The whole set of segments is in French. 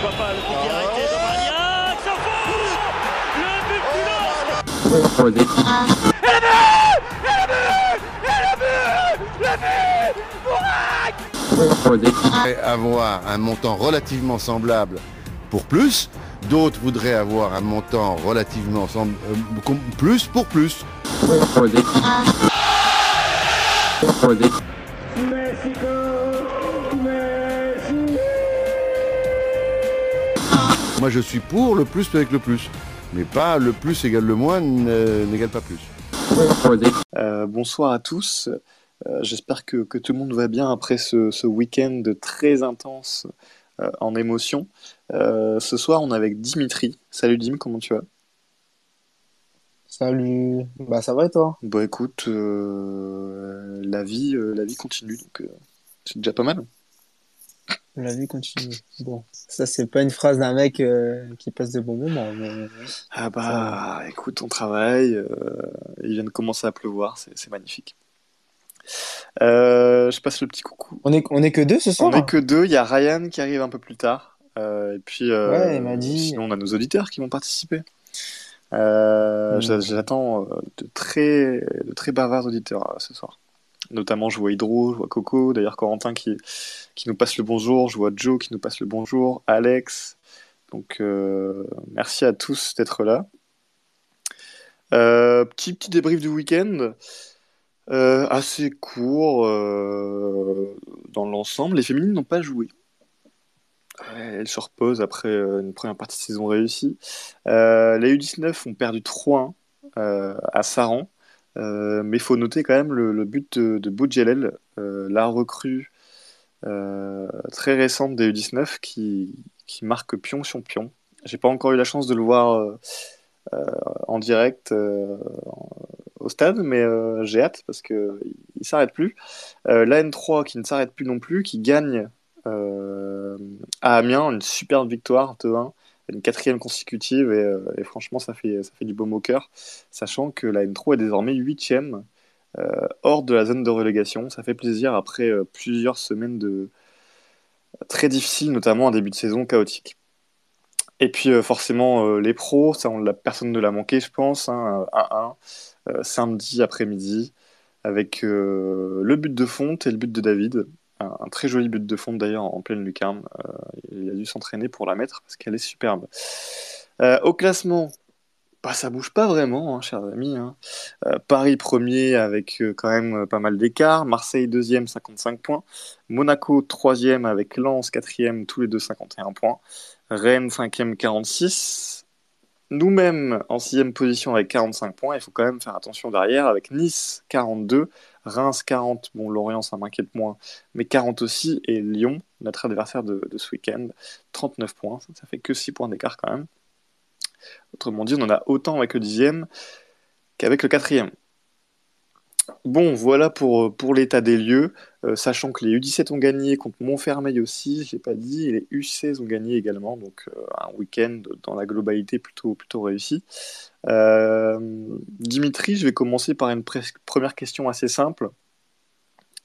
pourquoi pas le coup arrêté de Magnac, ça Le but du LOSC Et le but Et le but Et le but Le but Avoir un montant relativement semblable pour plus, d'autres voudraient avoir un montant relativement semblable, euh, plus pour plus. Moi, je suis pour le plus avec le plus. Mais pas le plus égale le moins n'égale pas plus. Euh, bonsoir à tous. Euh, j'espère que, tout le monde va bien après ce, week-end très intense euh, en émotion. ce soir, on est avec Dimitri. Salut Dim, comment tu vas? Salut. Bah ça va et toi? Bah écoute, la vie, la vie continue, donc c'est déjà pas mal. La vie continue. Bon, ça c'est pas une phrase d'un mec euh, qui passe de bons moments. Ah bah, écoute, on travaille. Euh, il vient de commencer à pleuvoir, c'est magnifique. Euh, je passe le petit coucou. On est, on est que deux ce soir On est que deux. Il y a Ryan qui arrive un peu plus tard. et puis, ouais, il m'a dit. sinon on a nos auditeurs qui vont participer. J'attends de très, de très bavards auditeurs ce soir. Notamment, je vois Hydro, je vois Coco, d'ailleurs Corentin qui, qui nous passe le bonjour, je vois Joe qui nous passe le bonjour, Alex. Donc, euh, merci à tous d'être là. Euh, petit, petit débrief du week-end. Euh, assez court dans l'ensemble. Les féminines n'ont pas joué. Elles se reposent après une première partie de saison réussie. les U19 ont perdu 3-1 à Saran. Euh, mais il faut noter quand même le, but de, de euh, la recrue euh, très récente des U19 qui, marque pion sur pion. J'ai pas encore eu la chance de le voir en direct au stade, mais j'ai hâte parce qu'il ne s'arrête plus. la N3 qui ne s'arrête plus non plus, qui gagne à Amiens une superbe victoire 2-1 une quatrième consécutive euh, et, franchement ça fait, ça fait du baume au cœur, sachant que la N3 est désormais huitième euh, hors de la zone de relégation. Ça fait plaisir après euh, plusieurs semaines de très difficiles, notamment un début de saison chaotique. Et puis forcément les pros, ça on, personne ne l'a manqué je pense, hein, à 1 samedi après-midi avec le but de Fonte et le but de David un, très joli but de fond d'ailleurs en pleine lucarne. Euh, il a dû s'entraîner pour la mettre parce qu'elle est superbe. Euh, au classement, bah, ça bouge pas vraiment, hein, chers amis. Hein. Euh, Paris premier avec quand même pas mal d'écart. Marseille deuxième, 55 points. Monaco troisième avec Lens quatrième, tous les deux 51 points. Rennes cinquième, 46. Nous-mêmes en sixième position avec 45 points. Il faut quand même faire attention derrière avec Nice 42, Reims 40, bon Lorient ça m'inquiète moins, mais 40 aussi, et Lyon, notre adversaire de, ce week-end, 39 points, ça, fait que 6 points d'écart quand même. Autrement dit, on en a autant avec le dixième qu'avec le quatrième. Bon, voilà pour, pour l'état des lieux, euh, sachant que les U17 ont gagné contre Montfermeil aussi, je l'ai pas dit, et les U16 ont gagné également, donc euh, un week-end dans la globalité plutôt, réussi. Euh, Dimitri, je vais commencer par une première question assez simple.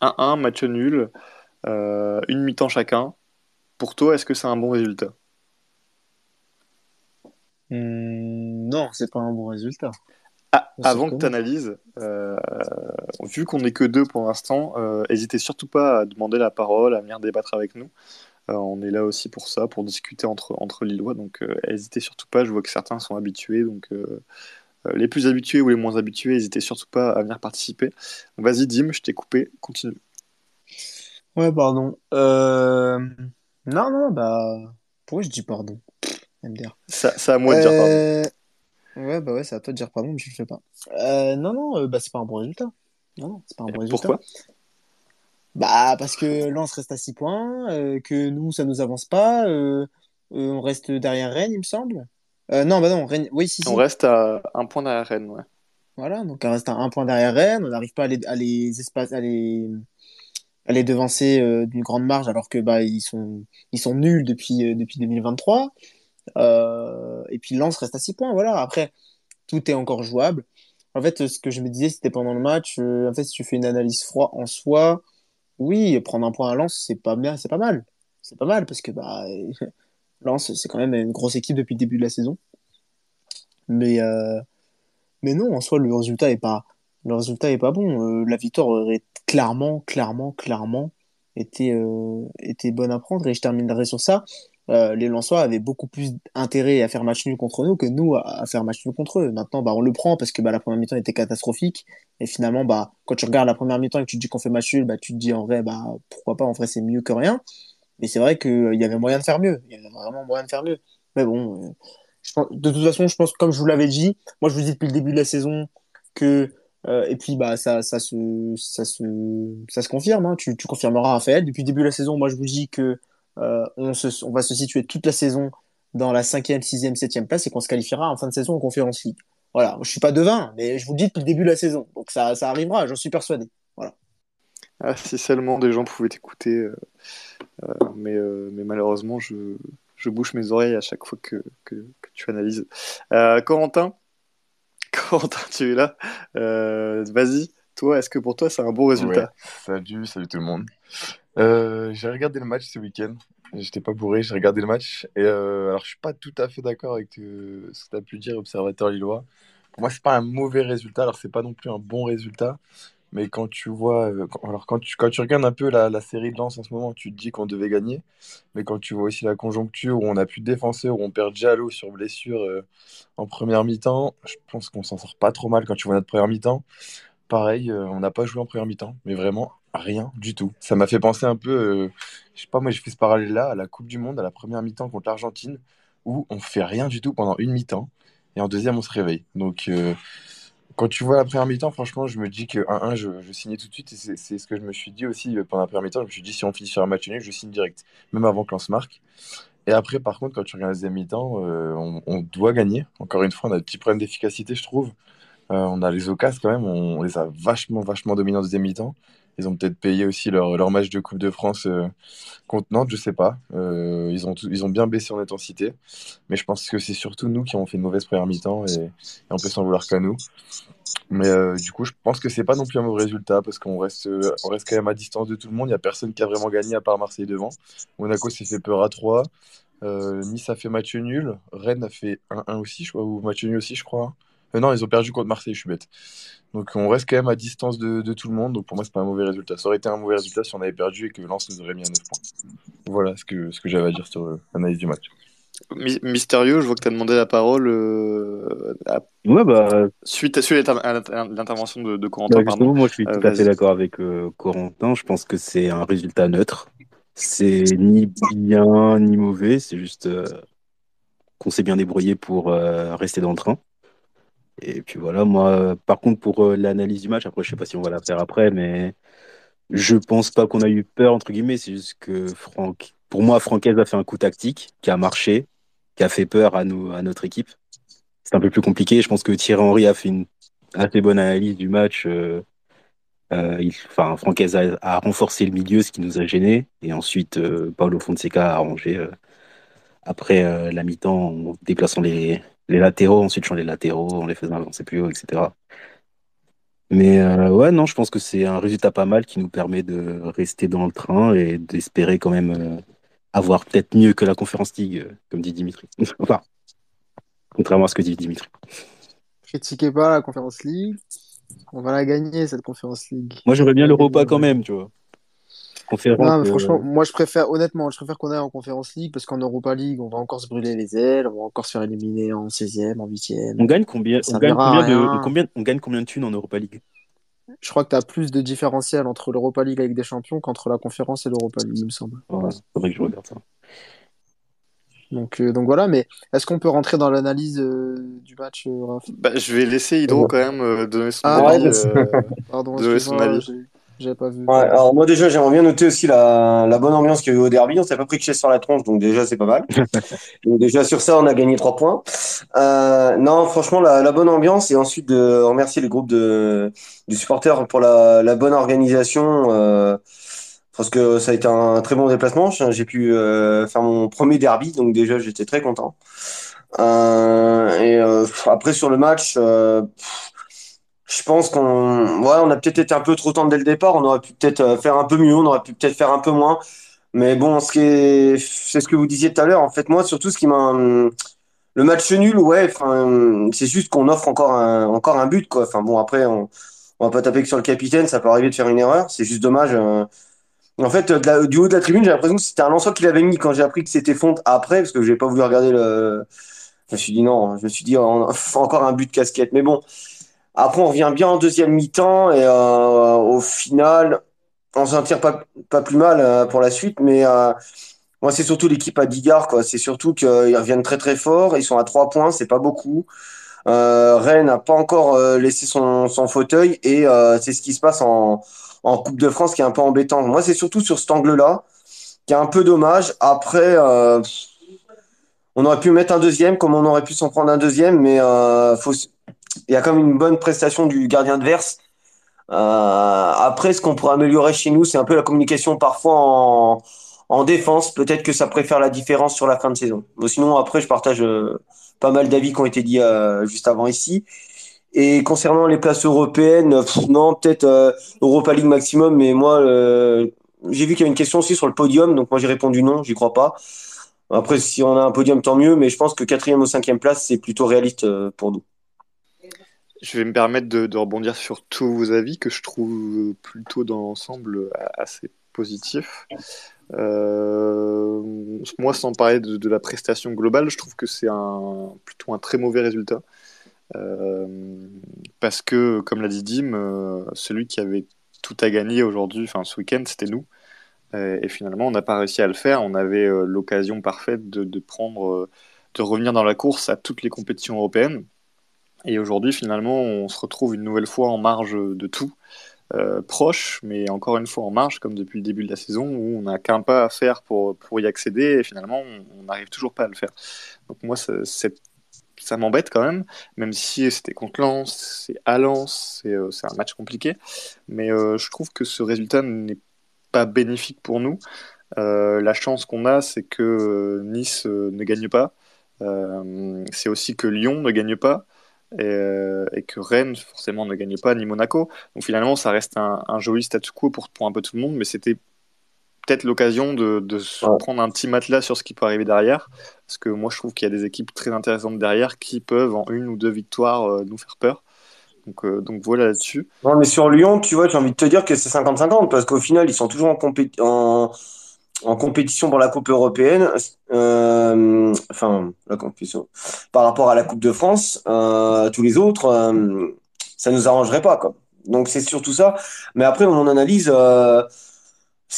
1-1, match nul, une mi-temps chacun. Pour toi, est-ce que c'est un bon résultat? Hmm, Non, c'est pas un bon résultat. Ah, avant que tu analyses, euh, vu qu'on n'est que deux pour l'instant, n'hésitez euh, surtout pas à demander la parole, à venir débattre avec nous. Euh, on est là aussi pour ça, pour discuter entre, entre Lillois, donc n'hésitez surtout pas. Je vois que certains sont habitués, donc les plus habitués ou les moins habitués, n'hésitez surtout pas à venir participer. Vas-y, Dim, je t'ai coupé, continue. Ouais, pardon. Non, non, bah. Pourquoi je dis pardon? MDR. Ça, c'est à moi de dire pardon. Ouais, bah ouais, c'est à toi de dire pardon, mais je le fais pas. Euh, non, non, euh, bah c'est pas un bon résultat. Non, non, c'est pas un bon résultat. Pourquoi? Bah parce que Lens reste à 6 points, euh, que nous, ça nous avance pas, on reste derrière Rennes, il me semble. non, bah non, Rennes, oui, si, si. On reste à un point derrière Rennes, ouais. Voilà, donc on reste à un point derrière Rennes, on n'arrive pas à les, à les espaces, à les, à les devancer d'une grande marge alors que bah ils sont, ils sont nuls depuis, depuis 2023. Euh, et puis Lens reste à 6 points. Voilà. Après, tout est encore jouable. En fait, ce que je me disais, c'était pendant le match. Euh, en fait, si tu fais une analyse froide en soi, oui, prendre un point à Lens, c'est pas bien, c'est pas mal. C'est pas mal parce que bah, Lens, c'est quand même une grosse équipe depuis le début de la saison. Mais, euh, mais non, en soi, le résultat est pas, le résultat est pas bon. Euh, la victoire aurait clairement, clairement, clairement été, euh, été bonne à prendre. Et je terminerai sur ça. Euh, les Lensois avaient beaucoup plus d'intérêt à faire match nul contre nous que nous à, faire match nul contre eux. Maintenant, bah, on le prend parce que bah, la première mi-temps était catastrophique. Et finalement, bah, quand tu regardes la première mi-temps et que tu te dis qu'on fait match nul, bah, tu te dis en vrai, bah, pourquoi pas, en vrai, c'est mieux que rien. Mais c'est vrai qu'il y avait moyen de faire mieux. Il y avait vraiment moyen de faire mieux. Mais bon, euh, je pense, de toute façon, je pense, comme je vous l'avais dit, moi je vous dis depuis le début de la saison que euh, et puis bah ça, ça se ça se ça se confirme. Hein. Tu, tu confirmeras Raphaël. Depuis le début de la saison, moi je vous dis que euh, on, se, on va se situer toute la saison dans la cinquième, sixième, septième place et qu'on se qualifiera en fin de saison en Conférence League. Voilà, je suis pas devin, mais je vous le dis depuis le début de la saison. Donc ça, ça arrivera, j'en suis persuadé. Voilà. Ah, si seulement des gens pouvaient t'écouter, euh, euh, mais, euh, malheureusement, je, bouche mes oreilles à chaque fois que, que, tu analyses. Euh, Corentin, Corentin, tu es là. Euh, Vas-y, toi, est-ce que pour toi c'est un bon résultat. Salut, salut tout le monde. Euh, j'ai regardé le match ce week-end. J'étais pas bourré, j'ai regardé le match. Et euh, alors, je suis pas tout à fait d'accord avec euh, ce que tu as pu dire, observateur lillois. Pour moi, c'est pas un mauvais résultat. Alors, c'est pas non plus un bon résultat. Mais quand tu vois, euh, alors quand tu, regardes un peu la, série de Lens en ce moment, tu te dis qu'on devait gagner. Mais quand tu vois aussi la conjoncture où on a plus de défenseurs, où on perd Diallo sur blessure en première mi-temps, je pense qu'on s'en sort pas trop mal quand tu vois notre première mi-temps. Pareil, euh, on n'a pas joué en première mi-temps, mais vraiment rien du tout. Ça m'a fait penser un peu, euh, je sais pas, moi j'ai fait ce parallèle-là à la Coupe du Monde, à la première mi-temps contre l'Argentine, où on fait rien du tout pendant une mi-temps, et en deuxième on se réveille. Donc euh, quand tu vois la première mi-temps, franchement, je me dis que 1-1, je, je signais tout de suite, et c'est ce que je me suis dit aussi pendant la première mi-temps. Je me suis dit, si on finit sur un match nul, je signe direct, même avant que l'on se marque. Et après, par contre, quand tu regardes deuxième mi-temps, on, on doit gagner. Encore une fois, on a des petits problèmes d'efficacité, je trouve. Euh, on a les occasions quand même, on, les a vachement, vachement dominés en deuxième mi-temps. Ils ont peut-être payé aussi leur, leur match de Coupe de France euh, contre Nantes, je sais pas. Euh, ils ont, ils ont bien baissé en intensité. Mais je pense que c'est surtout nous qui avons fait une mauvaise première mi-temps et, et on peut s'en vouloir qu'à nous. Mais euh, du coup, je pense que c'est pas non plus un mauvais résultat parce qu'on reste, on reste quand même à distance de tout le monde. Il y a personne qui a vraiment gagné à part Marseille devant. Monaco s'est fait peur à 3. Euh, nice a fait match nul. Rennes a fait 1-1 aussi, je crois, ou match nul aussi, je crois. Euh, non, ils ont perdu contre Marseille, je suis bête. Donc on reste quand même à distance de, de tout le monde. Donc pour moi, c'est pas un mauvais résultat. Ça aurait été un mauvais résultat si on avait perdu et que Lens nous aurait mis à 9 points. Voilà ce que, ce que j'avais à dire sur euh, l'analyse du match. My- Mystérieux, je vois que tu as demandé la parole euh, à- Ouais, bah, suite, à, suite à l'inter- à l'intervention de, de Corentin. bah, pardon. moi, je suis Euh, tout à fait d'accord avec euh, Corentin. Je pense que c'est un résultat neutre. C'est ni bien ni mauvais. C'est juste euh, qu'on s'est bien débrouillé pour euh, rester dans le train. Et puis voilà, moi, par contre, pour euh, l'analyse du match, après, je sais pas si on va la faire après, mais je pense pas qu'on a eu peur, entre guillemets. C'est juste que Franck, pour moi, Francaise a fait un coup tactique qui a marché, qui a fait peur à, nous, à notre équipe. C'est un peu plus compliqué. Je pense que Thierry Henry a fait une assez bonne analyse du match. Euh, euh, Francaise a, a renforcé le milieu, ce qui nous a gênés. Et ensuite, euh, Paulo Fonseca a arrangé après la mi-temps en déplaçant les, les latéraux, ensuite changeant les latéraux, en les faisant avancer plus haut, etc. Mais euh, ouais, non, je pense que c'est un résultat pas mal qui nous permet de rester dans le train et d'espérer quand même euh, avoir peut-être mieux que la Conférence League, comme dit Dimitri. enfin, contrairement à ce que dit Dimitri. Critiquez pas la Conférence League. On va la gagner, cette Conférence League. Moi, j'aurais bien l'Europa quand même, tu vois. Conférence, Non, mais euh, franchement, moi je préfère, honnêtement, je préfère qu'on aille en Conférence League parce qu'en Europa League, on va encore se brûler les ailes, on va encore se faire éliminer en 16e, en 8e. on gagne combien, on gagne combien de, on, combien, on gagne combien de thunes en Europa League? Je crois que tu as plus de différentiel entre l'Europa League avec des champions qu'entre la Conférence et l'Europa League, il me semble. Ouais, faudrait que je regarde ça. Donc, euh, donc voilà, mais est-ce qu'on peut rentrer dans l'analyse euh, du match, euh, Raph? Bah, je vais laisser Hydro quand même euh, donner son Ah, avis. euh, Pardon, Désolé, son avis. J'avais pas vu. Ouais, alors moi déjà j'aimerais bien noter aussi la, la bonne ambiance qu'il y a eu au derby. On s'est pas pris de chaise sur la tronche, donc déjà c'est pas mal. Donc déjà sur ça on a gagné trois points. Euh, non franchement la, la bonne ambiance et ensuite de remercier les groupes de du supporter pour la, la bonne organisation. Euh, parce que ça a été un très bon déplacement. J'ai pu euh, faire mon premier derby, donc déjà j'étais très content. Euh, et euh, après sur le match, euh, je pense qu'on ouais, on a peut-être été un peu trop tendre dès le départ. On aurait pu peut-être euh, faire un peu mieux, on aurait pu peut-être faire un peu moins. Mais bon, ce qui est, c'est ce que vous disiez tout à l'heure. En fait, moi, surtout, ce qui m'a, le match nul, ouais, enfin, c'est juste qu'on offre encore un, encore un but. Enfin, bon, après, on, on va pas taper que sur le capitaine, ça peut arriver de faire une erreur. C'est juste dommage. euh. En fait, du haut de la tribune, j'ai l'impression que c'était un lanceur qui l'avait mis quand j'ai appris que c'était Fonte après, parce que j'ai pas voulu regarder le. Je me suis dit non, je me suis dit en- encore un but casquette. Mais bon, après, on revient bien en deuxième mi-temps et euh, au final, on s'en tire pas, pas plus mal euh, pour la suite. Mais euh, moi, c'est surtout l'équipe à Digard. C'est surtout qu'ils reviennent très très fort. Ils sont à trois points, c'est pas beaucoup. Euh, Rennes n'a pas encore euh, laissé son, son fauteuil et euh, c'est ce qui se passe en, en Coupe de France qui est un peu embêtant. Moi, c'est surtout sur cet angle-là qui est un peu dommage. Après, on aurait pu mettre un deuxième comme on aurait pu s'en prendre un deuxième, mais faut, il y a quand même une bonne prestation du gardien de Verse. Euh, après, ce qu'on pourrait améliorer chez nous, c'est un peu la communication parfois en, en défense. Peut-être que ça préfère la différence sur la fin de saison. Sinon, après, je partage euh, pas mal d'avis qui ont été dit euh, juste avant ici. Et concernant les places européennes, pff, non, peut-être euh, Europa League maximum, mais moi, euh, j'ai vu qu'il y avait une question aussi sur le podium, donc moi j'ai répondu non, j'y crois pas. Après, si on a un podium, tant mieux, mais je pense que quatrième ou cinquième place, c'est plutôt réaliste euh, pour nous. Je vais me permettre de, rebondir sur tous vos avis que je trouve plutôt dans l'ensemble assez positifs. Euh, moi, sans parler de, la prestation globale, je trouve que c'est un, plutôt un très mauvais résultat. Euh, parce que, comme l'a dit Dim, euh, celui qui avait tout à gagner aujourd'hui, enfin ce week-end, c'était nous. Et finalement, on n'a pas réussi à le faire. On avait l'occasion parfaite de, prendre, de revenir dans la course à toutes les compétitions européennes. Et aujourd'hui, finalement, on se retrouve une nouvelle fois en marge de tout, euh, proche, mais encore une fois en marge, comme depuis le début de la saison, où on n'a qu'un pas à faire pour, pour y accéder, et finalement, on n'arrive toujours pas à le faire. Donc moi, ça, m'embête quand même, même si c'était contre Lens, c'est à Lens, c'est euh, un match compliqué, mais euh, je trouve que ce résultat n'est pas bénéfique pour nous. Euh, la chance qu'on a, c'est que Nice ne gagne pas. C'est aussi que Lyon ne gagne pas et, euh, et que Rennes forcément ne gagne pas ni Monaco. Donc finalement, ça reste un, un joli statu quo pour, pour un peu tout le monde, mais c'était peut-être l'occasion de, de se Ouais. prendre un petit matelas sur ce qui peut arriver derrière, parce que moi je trouve qu'il y a des équipes très intéressantes derrière qui peuvent en une ou deux victoires euh, nous faire peur. Donc, euh, donc voilà là-dessus. Non, mais sur Lyon, tu vois, j'ai envie de te dire que c'est 50-50 parce qu'au final, ils sont toujours en, compé- en, en compétition pour la Coupe européenne. Euh, enfin, la compétition. Par rapport à la Coupe de France, euh, tous les autres, euh, ça nous arrangerait pas, quoi. Donc c'est surtout ça. Mais après, mon analyse, euh,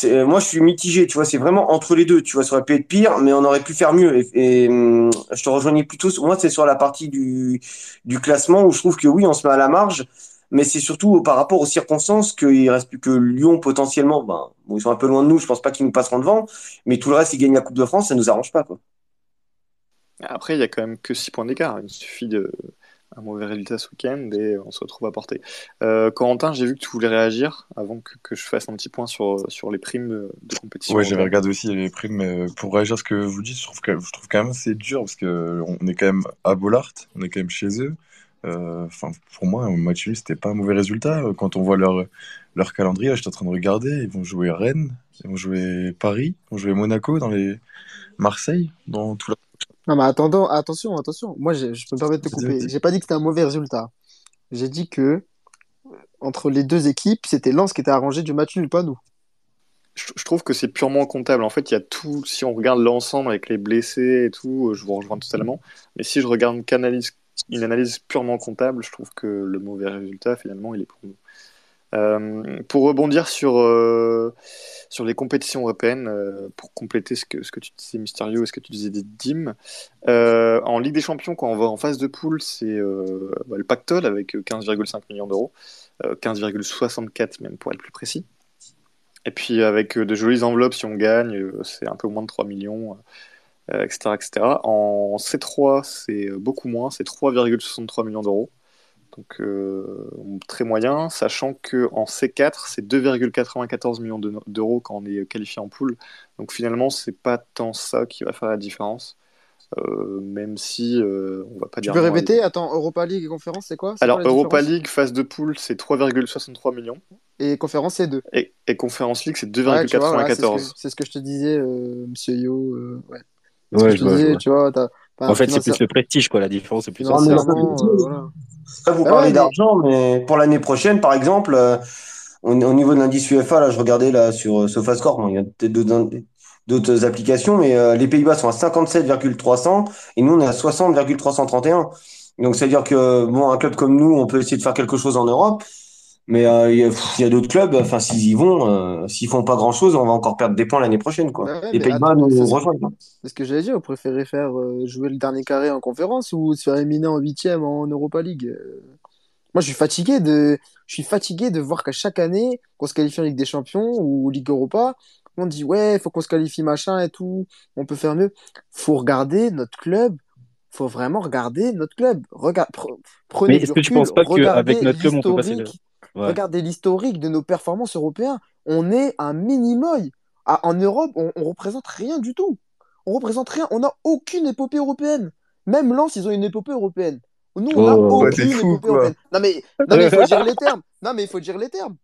moi, je suis mitigé, tu vois, c'est vraiment entre les deux. Tu vois, ça aurait pu être pire, mais on aurait pu faire mieux. Et, je te rejoignais plutôt, moi, c'est sur la partie du classement où je trouve que oui, on se met à la marge, mais c'est surtout par rapport aux circonstances qu'il reste plus que Lyon potentiellement. Ben, bon, ils sont un peu loin de nous, je pense pas qu'ils nous passeront devant, mais tout le reste, ils gagnent la Coupe de France, ça nous arrange pas, quoi. Après, il y a quand même que 6 points d'écart. Il suffit de un mauvais résultat ce week-end et on se retrouve à portée. Euh, Corentin, j'ai vu que tu voulais réagir avant que, que je fasse un petit point sur, sur les primes de, compétition. Ouais, j'avais regardé aussi les primes, mais pour réagir à ce que vous dites, je trouve que, je trouve quand même c'est dur parce que on est quand même à Bollard, on est quand même chez eux. Euh, Enfin, pour moi, un match nul, c'était pas un mauvais résultat. Quand on voit leur, leur calendrier, là, j'étais en train de regarder, ils vont jouer Rennes, ils vont jouer Paris, ils vont jouer Monaco dans les Marseille, dans tout leur... Non, mais attendons, attention, attention. Moi, je, je peux me permettre de te couper. J'ai pas dit que c'était un mauvais résultat. J'ai dit que entre les deux équipes, c'était Lens qui était arrangé du match nul, pas nous. Je, je trouve que c'est purement comptable. En fait, il y a tout. Si on regarde l'ensemble avec les blessés et tout, je vous rejoins totalement. Mais si je regarde qu'analyse, une analyse purement comptable, je trouve que le mauvais résultat, finalement, il est pour nous. Euh, pour rebondir sur, euh, sur les compétitions européennes, euh, pour compléter ce que, ce que tu disais Mysterio et ce que tu disais Dim, euh, en Ligue des Champions, quand on va en phase de poule, c'est bah, le pactole avec 15,5 millions d'euros, euh, 15,64 même pour être plus précis. Et puis avec de jolies enveloppes, si on gagne, c'est un peu moins de 3 millions, euh, etc., etc. En C3, c'est beaucoup moins, c'est 3,63 millions d'euros. Donc euh, très moyen, sachant que en C4, c'est 2,94 millions de- d'euros quand on est qualifié en poule. Donc finalement, c'est pas tant ça qui va faire la différence. Euh, même si euh, on va pas Tu dire peux non à- répéter? Attends, Europa League et conférence, c'est quoi? Alors Europa League phase de poule, c'est 3,63 millions et conférence c'est 2. Et, et Conférence League, c'est Ouais, tu vois, voilà, c'est ce 2,94. ce que je te disais, monsieur Yo. ouais. C'est ce que Ouais, je je te vois, je disais, vois. tu vois, t'as, enfin, En fait, c'est plus le prestige, quoi. La différence, c'est plus ça. Financièrement, ça, euh, voilà. Vous Bah parlez ouais, d'argent, mais pour l'année prochaine, par exemple, euh, au, au niveau de l'indice UEFA, là, je regardais là sur euh, SofaScore, bon, il y a peut-être d'autres d'autres applications, mais euh, les Pays-Bas sont à 57,300 et nous, on est à 60,331. Donc, c'est-à-dire que, bon, un club comme nous, on peut essayer de faire quelque chose en Europe, mais euh, il y a, il d'autres clubs, enfin, s'ils y vont, euh, s'ils font pas grand-chose, on va encore perdre des points l'année prochaine, quoi. Bah ouais, les Pays-Bas nous c'est ce- rejoignent. c'est ce que j'allais dire, vous préférez faire euh, jouer le dernier carré en conférence ou se faire éliminer en huitième en Europa League Euh, Moi, je suis fatigué de, je suis fatigué de voir qu'à chaque année, qu'on se qualifie en Ligue des Champions ou Ligue Europa, on dit ouais, faut qu'on se qualifie machin et tout, on peut faire mieux. Faut regarder notre club, faut vraiment regarder notre club. Regarde, pre- prenez Mais est-ce que tu recul, penses pas regardez qu'avec notre club, on peut passer le- l'historique, Ouais. regardez l'historique de nos performances européennes. On est un mini-moy. En Europe, on, on représente rien du tout. On représente rien. On n'a aucune épopée européenne. Même Lens, ils ont une épopée européenne. Nous, on n'a Oh. Aucune fou, épopée quoi. européenne. Non mais, non mais il faut dire les termes. Non mais il faut dire les termes.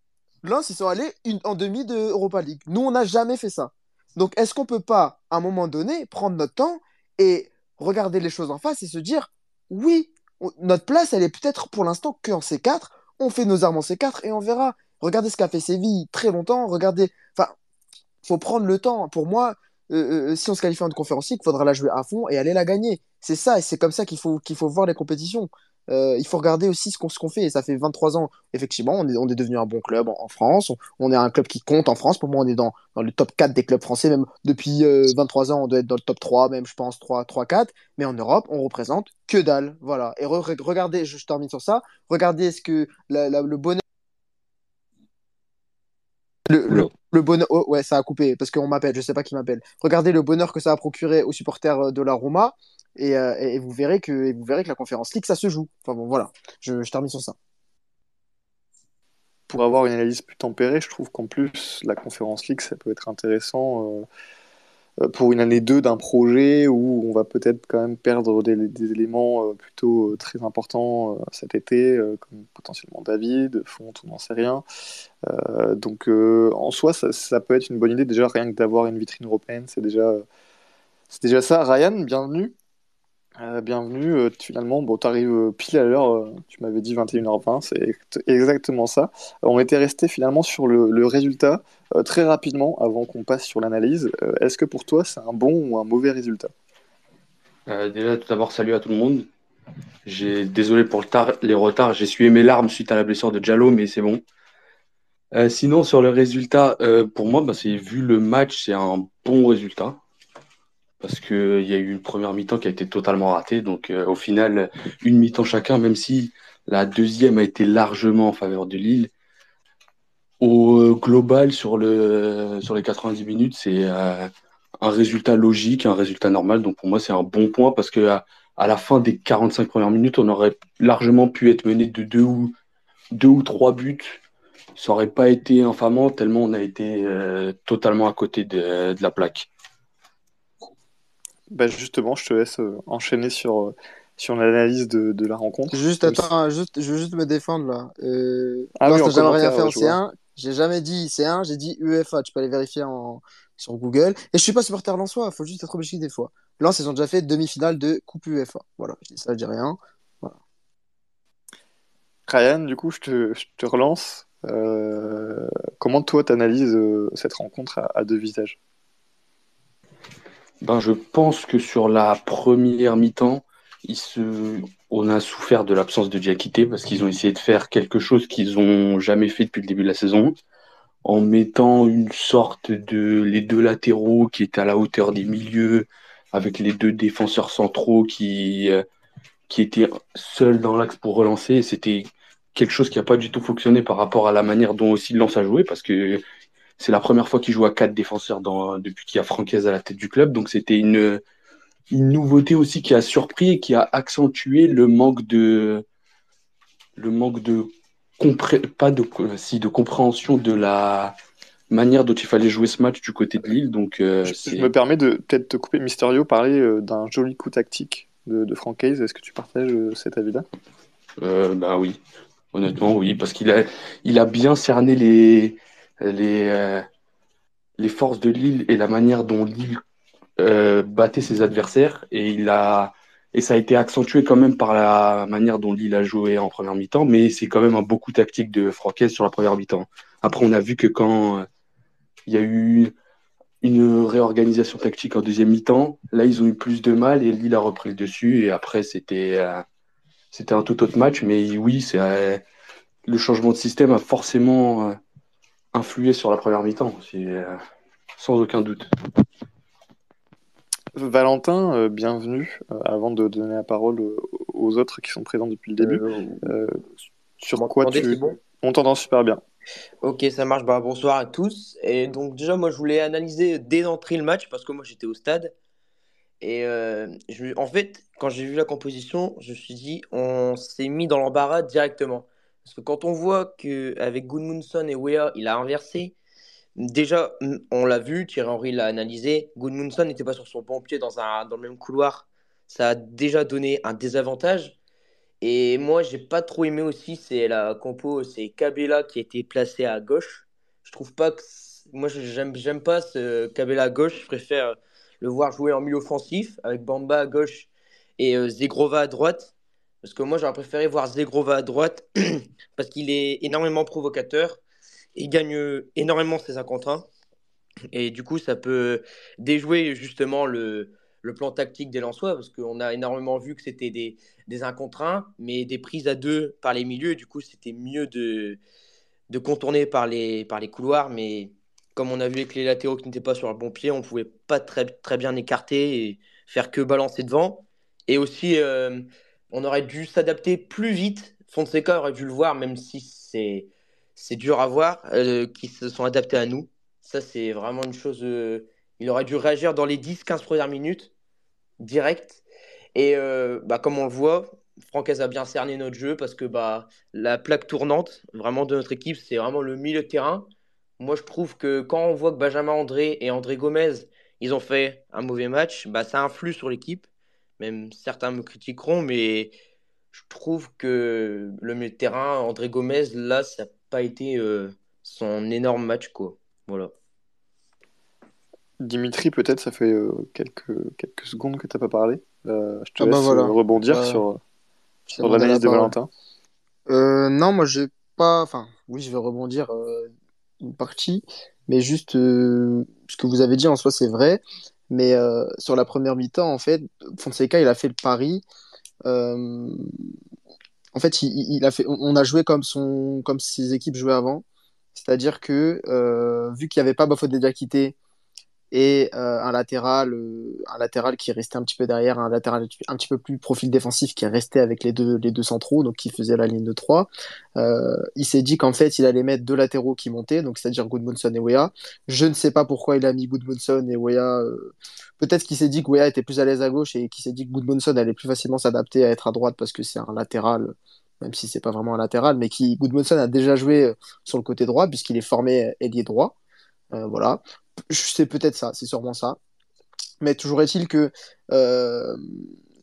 Lens, ils sont allés une, en demi de Europa League. Nous, on n'a jamais fait ça. Donc, est-ce qu'on peut pas, à un moment donné, prendre notre temps et regarder les choses en face et se dire, oui, on- notre place, elle est peut-être pour l'instant qu'en C4. On fait nos armes en C4 et on verra. Regardez ce qu'a fait Séville très longtemps. Regardez. Enfin, faut prendre le temps. Pour moi, euh, euh, si on se qualifie en conférence il faudra la jouer à fond et aller la gagner. C'est ça, et c'est comme ça qu'il faut voir les compétitions. Euh, il faut regarder aussi ce qu'on qu'on fait. Et ça fait 23 ans, effectivement, on est, on est devenu un bon club en, en France. On, on est un club qui compte en France. Pour moi, on est dans, dans le top 4 des clubs français. Même depuis euh, 23 ans, on doit être dans le top 3, même, je pense, 3, 3 4. Mais en Europe, on représente que dalle. Voilà. Et re- re- regardez, je, je termine sur ça. Regardez ce que la- la- le bonheur. Le, le bonheur, oh, ouais, ça a coupé parce qu'on m'appelle, je sais pas qui m'appelle. Regardez le bonheur que ça a procuré aux supporters euh, de la Roma et, euh, et vous verrez que la conférence League ça se joue. Enfin bon, voilà, je, termine sur ça. Pour avoir une analyse plus tempérée, je trouve qu'en plus, la Conférence League, ça peut être intéressant euh, euh, pour une année 2 d'un projet où on va peut-être quand même perdre des, éléments plutôt très importants cet été, comme potentiellement David, Fonte, on n'en sait rien. Donc en soi, ça, peut être une bonne idée déjà rien que d'avoir une vitrine européenne, c'est déjà ça. Ryan, bienvenue. Euh, bienvenue, euh, finalement, bon, tu arrives pile à l'heure, euh, tu m'avais dit 21h20, c'est ex- exactement ça. Euh, on était resté finalement sur le, résultat euh, très rapidement avant qu'on passe sur l'analyse. Euh, Est-ce que pour toi c'est un bon ou un mauvais résultat? Euh, déjà, tout d'abord, salut à tout le monde. J'ai désolé pour les retards. J'ai sué mes larmes suite à la blessure de Diallo, mais c'est bon. Euh, sinon, sur le résultat, euh, pour moi, bah, c'est vu le match, c'est un bon résultat parce que il y a eu une première mi-temps qui a été totalement ratée. Donc, euh, au final, une mi-temps chacun, même si la deuxième a été largement en faveur de Lille. Au euh, global, sur le sur les 90 minutes, c'est euh, un résultat logique, un résultat normal. Donc pour moi, c'est un bon point parce que à, la fin des 45 premières minutes, on aurait largement pu être mené de deux ou, deux ou trois buts. Ça aurait pas été infamant tellement on a été totalement à côté de la plaque. Bah justement, je te laisse euh, enchaîner sur, euh, sur l'analyse de, de la rencontre. Juste, si- attends, juste, je veux juste me défendre là. Euh, Ah non, oui, jamais rien fait en ouais, je vois. C1. J'ai jamais dit C1, j'ai dit UEFA. Tu peux aller vérifier en, sur Google. Et je suis pas supporter lensois, faut juste être objectif des fois. Lens, ils ont déjà fait demi-finale de Coupe UEFA. Voilà, je dis ça, je dis rien. Ryan, du coup, je te, je te relance. Euh, comment toi t'analyses euh, cette rencontre à, à deux visages? Ben, je pense que sur la première mi-temps, se... on a souffert de l'absence de Diakité parce qu'ils ont essayé de faire quelque chose qu'ils ont jamais fait depuis le début de la saison, en mettant une sorte de les deux latéraux qui étaient à la hauteur des milieux, avec les deux défenseurs centraux qui, euh, qui étaient seuls dans l'axe pour relancer. C'était quelque chose qui n'a pas du tout fonctionné par rapport à la manière dont aussi Lens a joué, parce que c'est la première fois qu'il joue à quatre défenseurs dans, depuis qu'il y a Francaise à la tête du club. Donc c'était une, une nouveauté aussi qui a surpris et qui a accentué le manque de le manque de pas de si de compréhension de la manière dont il fallait jouer ce match du côté de Lille. Donc euh, Je, me permets de peut-être te couper, Mysterio, parler euh, d'un joli coup tactique de, de Francaise. Est-ce que tu partages euh, cet avis-là? bah oui. Honnêtement, oui, parce qu'il a, il a bien cerné les, les, euh, les forces de Lille et la manière dont Lille euh, battait ses adversaires. Et, il a, et ça a été accentué quand même par la manière dont Lille a joué en première mi-temps, mais c'est quand même un beaucoup tactique de Francaise sur la première mi-temps. Après, on a vu que quand euh, il y a eu une réorganisation tactique en deuxième mi-temps, là, ils ont eu plus de mal et Lille a repris le dessus. Et après, c'était c'était un tout autre match, mais oui, c'est le changement de système a forcément influé sur la première mi-temps, euh, sans aucun doute. Valentin, bienvenue. avant de donner la parole aux autres qui sont présents depuis le début, sur quoi tu On t'entend super bien. Ok, ça marche. Bah, bonsoir à tous. Et donc déjà, moi, je voulais analyser dès l'entrée le match parce que moi, j'étais au stade. Et euh, je, en fait, quand j'ai vu la composition, je me suis dit, on s'est mis dans l'embarras directement. Parce que quand on voit qu'avec Goodmunson et Wea, il a inversé, déjà, on l'a vu, Thierry Henry l'a analysé, Goodmunson n'était pas sur son bon pied dans, un, dans le même couloir. Ça a déjà donné un désavantage. Et moi, j'ai pas trop aimé aussi, c'est la compo, c'est Kabela qui a été placé à gauche. Je trouve pas que. Moi, j'aime, j'aime pas ce Kabela à gauche, je préfère le voir jouer en milieu offensif avec Bamba à gauche et euh, Zegrova à droite. Parce que moi, j'aurais préféré voir Zegrova à droite parce qu'il est énormément provocateur. Il gagne énormément ses 1 contre 1. Et du coup, ça peut déjouer justement le, le plan tactique des Lensois parce qu'on a énormément vu que c'était des, des 1 contre 1, mais des prises à deux par les milieux. Du coup, c'était mieux de, de contourner par les, par les couloirs. Mais comme on a vu avec les latéraux qui n'étaient pas sur le bon pied, on ne pouvait pas très, très bien écarter et faire que balancer devant. Et aussi, euh, on aurait dû s'adapter plus vite. Fonseca aurait dû le voir, même si c'est, c'est dur à voir, euh, qui se sont adaptés à nous. Ça, c'est vraiment une chose. Euh, il aurait dû réagir dans les 10-15 premières minutes, direct. Et bah, comme on le voit, Francaise a bien cerné notre jeu parce que bah, la plaque tournante, vraiment de notre équipe, c'est vraiment le milieu de terrain. Moi, je trouve que quand on voit que Benjamin André et André Gomez, ils ont fait un mauvais match, bah, ça influe sur l'équipe. Même certains me critiqueront, mais je trouve que le milieu de terrain, André Gomez, là, ça n'a pas été euh, son énorme match. Quoi. Voilà. Dimitri, peut-être, ça fait euh, quelques, quelques secondes que tu n'as pas parlé. Euh, je te ah bah laisse rebondir bah, sur, sur l'analyse de Valentin. non, moi, j'ai pas. Enfin, oui, je vais rebondir une partie, mais juste euh, ce que vous avez dit en soi, c'est vrai. Mais euh, sur la première mi-temps, en fait, Fonseca, il a fait le pari. Euh, en fait, il, a fait, on a joué comme, son, comme ses équipes jouaient avant. C'est-à-dire que, vu qu'il n'y avait pas Bafodé quitté et euh, un latéral euh, un latéral qui restait un petit peu derrière un latéral un petit peu plus profil défensif qui est resté avec les deux les deux centraux donc qui faisait la ligne de 3 euh, il s'est dit qu'en fait il allait mettre deux latéraux qui montaient donc c'est-à-dire Goodmanson et Wea je ne sais pas pourquoi il a mis Goodmanson et Wea peut-être qu'il s'est dit que Wea était plus à l'aise à gauche et qu'il s'est dit que Goodmanson allait plus facilement s'adapter à être à droite parce que c'est un latéral même si c'est pas vraiment un latéral mais qui Goodmanson a déjà joué sur le côté droit puisqu'il est formé ailier droit. Voilà c'est peut-être ça, c'est sûrement ça. Mais toujours est-il que euh,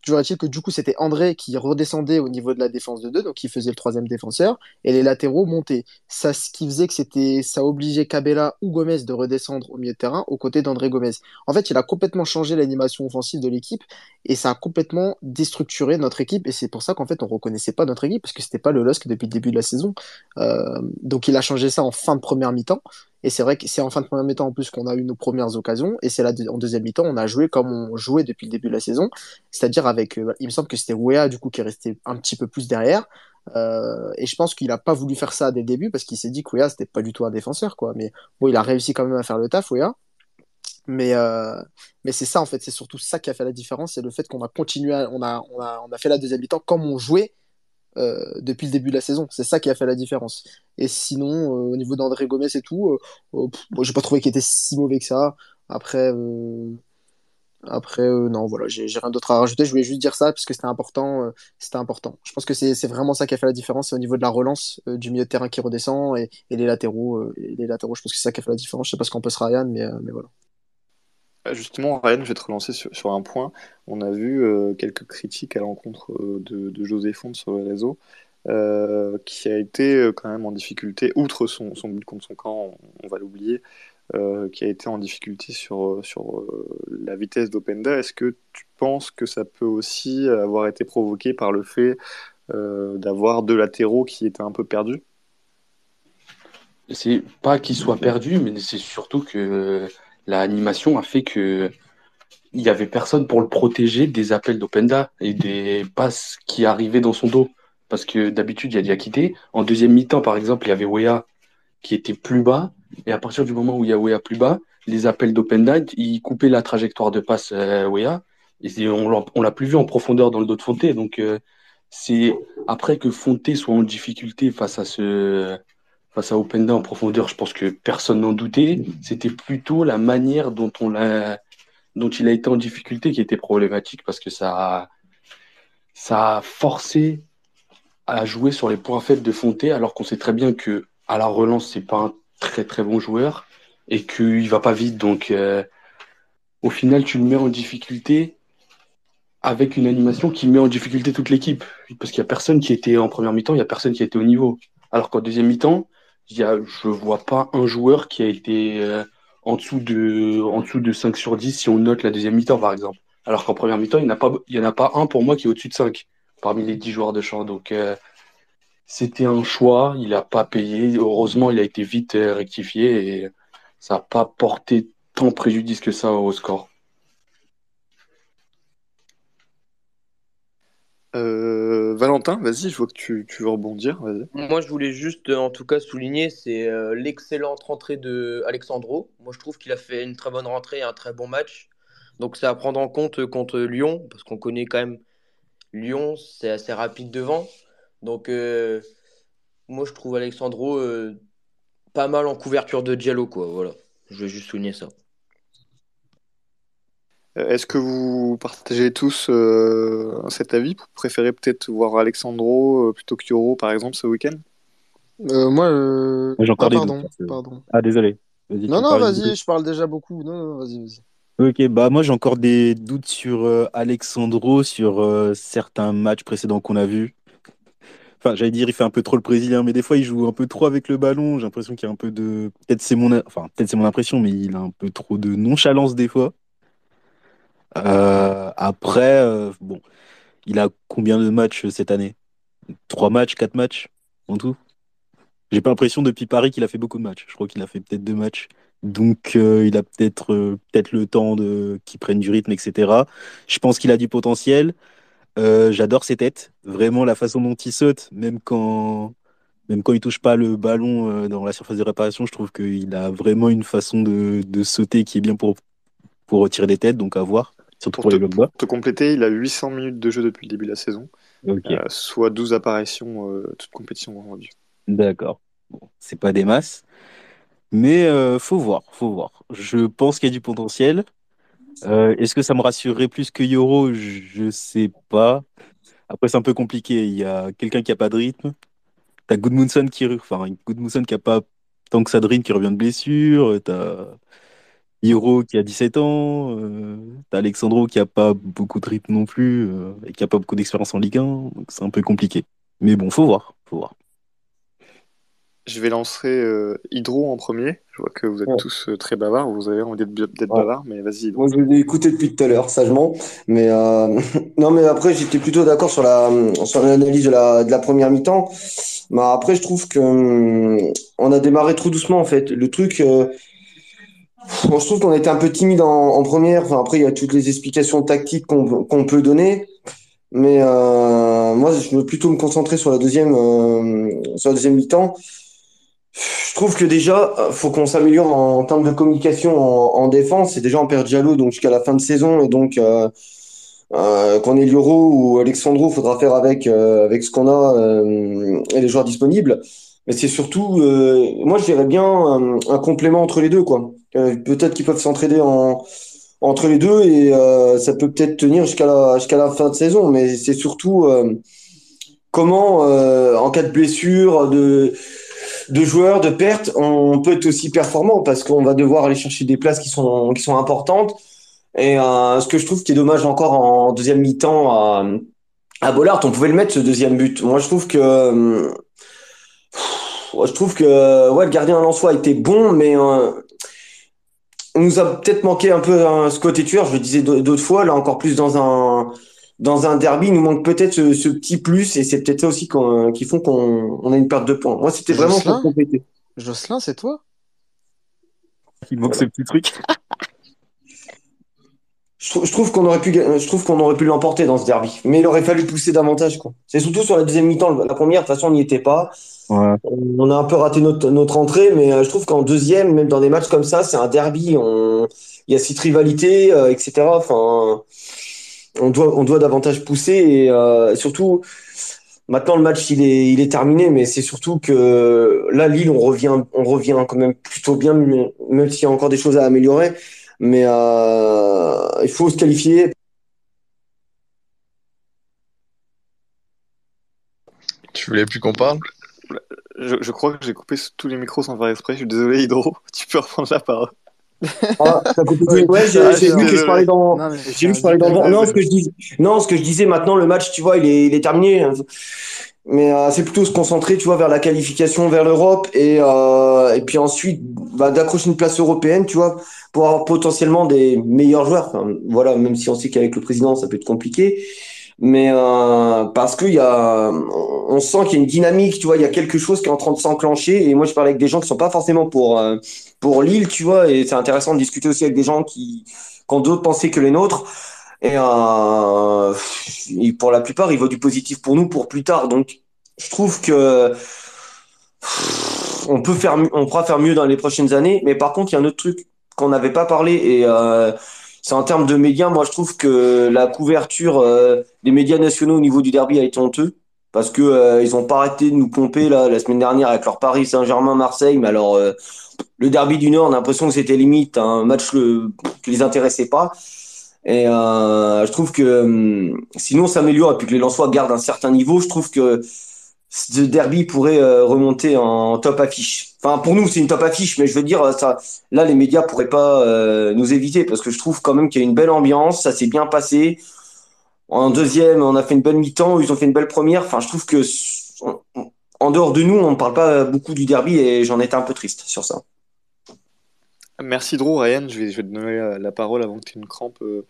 toujours est-il que du coup c'était André qui redescendait au niveau de la défense de deux, donc qui faisait le troisième défenseur, et les latéraux montaient. Ça, ce qui faisait que c'était, ça obligeait Cabella ou Gomez de redescendre au milieu de terrain aux côtés d'André Gomez. En fait, il a complètement changé l'animation offensive de l'équipe et ça a complètement déstructuré notre équipe. Et c'est pour ça qu'en fait on reconnaissait pas notre équipe parce que c'était pas le LOSC depuis le début de la saison. Euh, donc il a changé ça en fin de première mi-temps. Et c'est vrai que c'est en fin de première mi-temps en plus qu'on a eu nos premières occasions. Et c'est là en deuxième mi-temps, on a joué comme on jouait depuis le début de la saison. C'est-à-dire avec, euh, il me semble que c'était Wea du coup qui est resté un petit peu plus derrière. Euh, et je pense qu'il a pas voulu faire ça dès le début parce qu'il s'est dit que Wea c'était pas du tout un défenseur quoi. Mais bon, il a réussi quand même à faire le taf, Wea. Mais, euh, mais c'est ça en fait, c'est surtout ça qui a fait la différence, c'est le fait qu'on a continué, on, a, on, a, on a fait la deuxième mi-temps comme on jouait euh, depuis le début de la saison. C'est ça qui a fait la différence. Et sinon, euh, au niveau d'André Gomez et tout, euh, moi j'ai pas trouvé qu'il était si mauvais que ça. Après, après non, voilà, j'ai rien d'autre à rajouter. Je voulais juste dire ça parce que c'était important. c'était important. Je pense que c'est vraiment ça qui a fait la différence au niveau de la relance du milieu de terrain qui redescend et, les latéraux. les latéraux, je pense que c'est ça qui a fait la différence. Je sais pas ce qu'en pense Ryan, mais, mais voilà. Bah, justement, Ryan, je vais te relancer sur, un point. On a vu euh, quelques critiques à l'encontre euh, de, José Font sur les réseaux. euh, qui a été quand même en difficulté, outre son, but contre son camp, on, on va l'oublier, qui a été en difficulté sur, sur la vitesse d'Openda. Est-ce que tu penses que ça peut aussi avoir été provoqué par le fait d'avoir deux latéraux qui étaient un peu perdus? C'est pas qu'il soit perdu, mais c'est surtout que l'animation a fait que il y avait personne pour le protéger des appels d'Openda et des passes qui arrivaient dans son dos. Parce que d'habitude, il y a Diakité. En deuxième mi-temps, par exemple, il y avait Wea qui était plus bas. Et à partir du moment où il y a Wea plus bas, les appels d'Openda, ils coupaient la trajectoire de passe euh, Wea. Et on l'a plus vu en profondeur dans le dos de Fonté. Donc, euh, c'est après que Fonté soit en difficulté face à ce, face à Openda en profondeur, je pense que personne n'en doutait. C'était plutôt la manière dont on l'a, dont il a été en difficulté qui était problématique parce que ça, a- ça a forcé à jouer sur les points faibles de Fonté, alors qu'on sait très bien que à la relance, c'est pas un très très bon joueur et qu'il va pas vite. Donc, euh, au final, tu le mets en difficulté avec une animation qui met en difficulté toute l'équipe. Parce qu'il y a personne qui était en première mi-temps, il y a personne qui était au niveau. Alors qu'en deuxième mi-temps, y a, je vois pas un joueur qui a été euh, en dessous de, en dessous de 5 sur 10 si on note la deuxième mi-temps, par exemple. Alors qu'en première mi-temps, il n'y en a pas, un pour moi qui est au-dessus de 5 parmi les 10 joueurs de champ. Donc, euh, c'était un choix, il n'a pas payé. Heureusement, il a été vite euh, rectifié et ça n'a pas porté tant préjudice que ça au score. Euh, Valentin, vas-y, je vois que tu, veux rebondir. Moi, je voulais juste, euh, en tout cas, souligner, c'est euh, l'excellente rentrée de Alexandro. Moi, je trouve qu'il a fait une très bonne rentrée et un très bon match. Donc, c'est à prendre en compte contre Lyon, parce qu'on connaît quand même Lyon, c'est assez rapide devant. Donc, moi, je trouve Alexandro pas mal en couverture de Diallo, quoi. Voilà, je vais juste souligner ça. Euh, Est-ce que vous partagez tous euh, cet avis? Vous préférez peut-être voir Alexandro euh, plutôt que Yoro, par exemple, ce week-end? Euh, moi, euh... J'ai encore ah, des pardon. Ah, désolé. Non, non, vas-y, je parle déjà beaucoup. Non, non, vas-y, vas-y. Ok, bah moi j'ai encore des doutes sur euh, Alexandro, sur euh, certains matchs précédents qu'on a vus. Enfin, j'allais dire, il fait un peu trop le brésilien, mais des fois il joue un peu trop avec le ballon. J'ai l'impression qu'il y a un peu de. Peut-être c'est mon, enfin, peut-être c'est mon impression, mais il a un peu trop de nonchalance des fois. Euh, après, euh, bon, il a combien de matchs euh, cette année? Trois matchs, quatre matchs en tout? J'ai pas l'impression depuis Paris qu'il a fait beaucoup de matchs. Je crois qu'il a fait peut-être deux matchs. Donc il a peut-être peut-être le temps de qu'il prenne du rythme, etc. Je pense qu'il a du potentiel. J'adore ses têtes. Vraiment la façon dont il saute, même quand même quand il touche pas le ballon dans la surface de réparation, je trouve qu'il a vraiment une façon de, de sauter qui est bien pour pour retirer des têtes, donc à voir, surtout Pour pour te, les blocs bas. pour te compléter, il a 800 minutes de jeu depuis le début de la saison, Ok, euh, soit 12 apparitions, euh, toutes compétitions confondues. d'accord. Bon, c'est pas des masses, mais euh, faut voir, faut voir. Je pense qu'il y a du potentiel. Euh, est-ce que ça me rassurerait plus que Yoro? Je sais pas. Après, c'est un peu compliqué. Il y a quelqu'un qui a pas de rythme. T'as Goodmanson qui, enfin, Goodmanson qui a pas tant que ça de rythme, qui revient de blessure. T'as Yoro qui a 17 ans. Euh, t'as Alexandro qui a pas beaucoup de rythme non plus euh, et qui a pas beaucoup d'expérience en Ligue 1. Donc c'est un peu compliqué. Mais bon, faut voir, faut voir. Je vais lancer euh, Hydro en premier. Je vois que vous êtes Ouais. tous euh, très bavards. Vous avez envie d'être d'être Ouais. bavard, mais vas-y, Hydro. Moi, je l'ai écouté depuis tout à l'heure, sagement. Mais euh, non, mais après, j'étais plutôt d'accord sur la sur l'analyse de la de la première mi-temps. Mais après, je trouve que hum, on a démarré trop doucement en fait. Le truc, euh, je trouve qu'on était un peu timide en, première. Enfin, après, il y a toutes les explications tactiques qu'on peut donner. Mais euh, moi, je veux plutôt me concentrer sur la deuxième euh, sur la deuxième mi-temps. Je trouve que déjà, faut qu'on s'améliore en, termes de communication en, en défense. Et déjà, on perd Diallo donc jusqu'à la fin de saison. Et donc, euh, euh, qu'on ait Lioro ou Alexandro, faudra faire avec, euh, avec ce qu'on a euh, et les joueurs disponibles. Mais c'est surtout, moi, je dirais bien un, un complément entre les deux, quoi. Euh, peut-être qu'ils peuvent s'entraider en, entre les deux et euh, ça peut peut-être tenir jusqu'à la, jusqu'à la fin de saison. Mais c'est surtout euh, comment, euh, en cas de blessure, de de joueurs, de pertes, on peut être aussi performant parce qu'on va devoir aller chercher des places qui sont, qui sont importantes. Et euh, ce que je trouve qui est dommage encore en deuxième mi-temps à, À Bollard, on pouvait le mettre ce deuxième but. Moi, je trouve que. euh, je trouve que ouais, le gardien Lançois était bon, mais euh, on nous a peut-être manqué un peu hein, ce côté tueur. Je le disais d'au- d'autres fois, là encore plus dans un dans un derby, il nous manque peut-être ce, ce petit plus, et c'est peut-être ça aussi qu'on- qui font qu'on on a une perte de points. Moi, c'était vraiment Jocelyn pour compléter. Jocelyn, c'est toi? Il manque ce petit truc. Je, trou- je trouve qu'on aurait pu, ga- je trouve qu'on aurait pu l'emporter dans ce derby, mais il aurait fallu pousser davantage, quoi. C'est surtout sur la deuxième mi-temps. La première, de toute façon, on n'y était pas. Ouais. On a un peu raté notre, notre entrée, mais euh, je trouve qu'en deuxième, même dans des matchs comme ça, c'est un derby. On... Il y a cette rivalité, euh, etc. Enfin, on doit, on doit davantage pousser et euh, surtout, maintenant le match il est, il est terminé, mais c'est surtout que là, Lille, on revient, on revient quand même plutôt bien, même s'il y a encore des choses à améliorer. Mais euh, il faut se qualifier. Tu voulais plus qu'on parle? Je, je crois que j'ai coupé tous les micros sans faire exprès. Je suis désolé, Hydro. Tu peux reprendre la parole. Ah, t'as coupé- Oui, ouais, j'ai vu que je parlais dans. Non, mais J'ai vu que je parlais dans. Non, ce que je disais, non, ce que je disais maintenant, le match, tu vois, il est, il est terminé. Mais euh, c'est plutôt se concentrer, tu vois, vers la qualification, vers l'Europe, et euh, et puis ensuite, bah, d'accrocher une place européenne, tu vois, pour avoir potentiellement des meilleurs joueurs. Voilà, même si on sait qu'avec le président, ça peut être compliqué. Mais euh, parce qu'il y a, on sent qu'il y a une dynamique, tu vois, il y a quelque chose qui est en train de s'enclencher. Et moi, je parle avec des gens qui sont pas forcément pour euh, pour Lille, tu vois, et c'est intéressant de discuter aussi avec des gens qui, qui ont d'autres pensées que les nôtres. Et, euh, pour la plupart, il vaut du positif pour nous pour plus tard. Donc, je trouve que on peut faire, on pourra faire mieux dans les prochaines années. Mais par contre, il y a un autre truc qu'on n'avait pas parlé et euh, c'est en termes de médias. Moi, je trouve que la couverture euh, des médias nationaux au niveau du derby a été honteux parce que euh, ils ont pas arrêté de nous pomper là la semaine dernière avec leur Paris Saint-Germain Marseille. Mais alors, le derby du Nord, on a l'impression que c'était limite un match le, qui les intéressait pas. Et euh, je trouve que hum, sinon on s'améliore et puis que les Lensois gardent un certain niveau, je trouve que ce derby pourrait euh, remonter en top affiche. Enfin, pour nous, c'est une top affiche, mais je veux dire, ça, là, les médias pourraient pas euh, nous éviter parce que je trouve quand même qu'il y a une belle ambiance, ça s'est bien passé. En deuxième, on a fait une bonne mi-temps, ils ont fait une belle première. Enfin, je trouve que en dehors de nous, on ne parle pas beaucoup du derby et j'en étais un peu triste sur ça. Merci Hydro. Ryan, je vais, te donner la, parole avant que tu aies une crampe euh,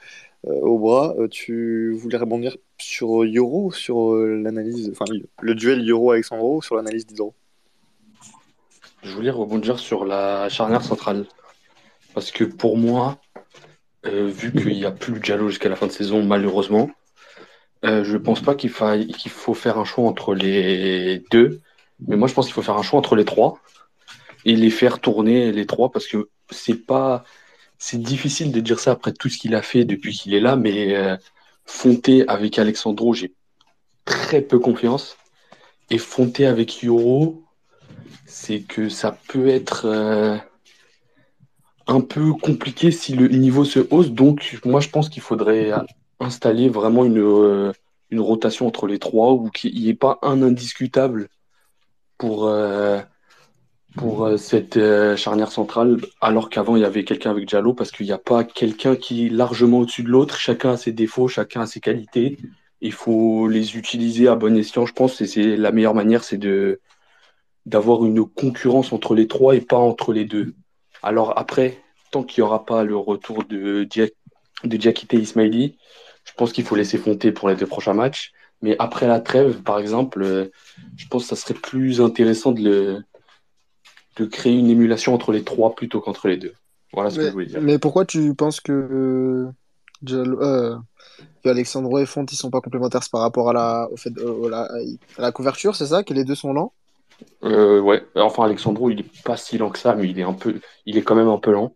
euh, au bras. Euh, tu voulais rebondir sur ou sur l'analyse, enfin le, duel Euro-Alexandro ou sur l'analyse d'Hydro? Je voulais rebondir sur la charnière centrale. Parce que pour moi, vu qu'il n'y a plus Diallo jusqu'à la fin de saison, malheureusement, je ne pense pas qu'il faille, qu'il faut faire un choix entre les deux. Mais moi, je pense qu'il faut faire un choix entre les trois et les faire tourner les trois parce que c'est pas, c'est difficile de dire ça après tout ce qu'il a fait depuis qu'il est là. Mais euh, Fonté avec Alexandro, j'ai très peu confiance. Et Fonté avec Yoro, c'est que ça peut être euh, un peu compliqué si le niveau se hausse. Donc, moi, je pense qu'il faudrait installer vraiment une, euh, une rotation entre les trois ou qu'il n'y ait pas un indiscutable pour, euh, pour euh, cette euh, charnière centrale, alors qu'avant, il y avait quelqu'un avec Diallo parce qu'il n'y a pas quelqu'un qui est largement au-dessus de l'autre. Chacun a ses défauts, chacun a ses qualités. Il faut les utiliser à bon escient, je pense, et c'est la meilleure manière, c'est de d'avoir une concurrence entre les trois et pas entre les deux. Alors après, tant qu'il n'y aura pas le retour de, Dia de Diakité Ismaili, je pense qu'il faut laisser Fonter pour les deux prochains matchs. Mais après la trêve, par exemple, euh, je pense que ça serait plus intéressant de, le, de créer une émulation entre les trois plutôt qu'entre les deux. Voilà ce que Mais, je voulais dire. mais pourquoi tu penses que, euh, euh, que Alexandro et Font ils sont pas complémentaires par rapport à la, au fait, au- la, à la couverture, c'est ça? Que les deux sont lents? Euh, ouais, enfin Alexandro, il est pas si lent que ça, mais il est un peu, il est quand même un peu lent.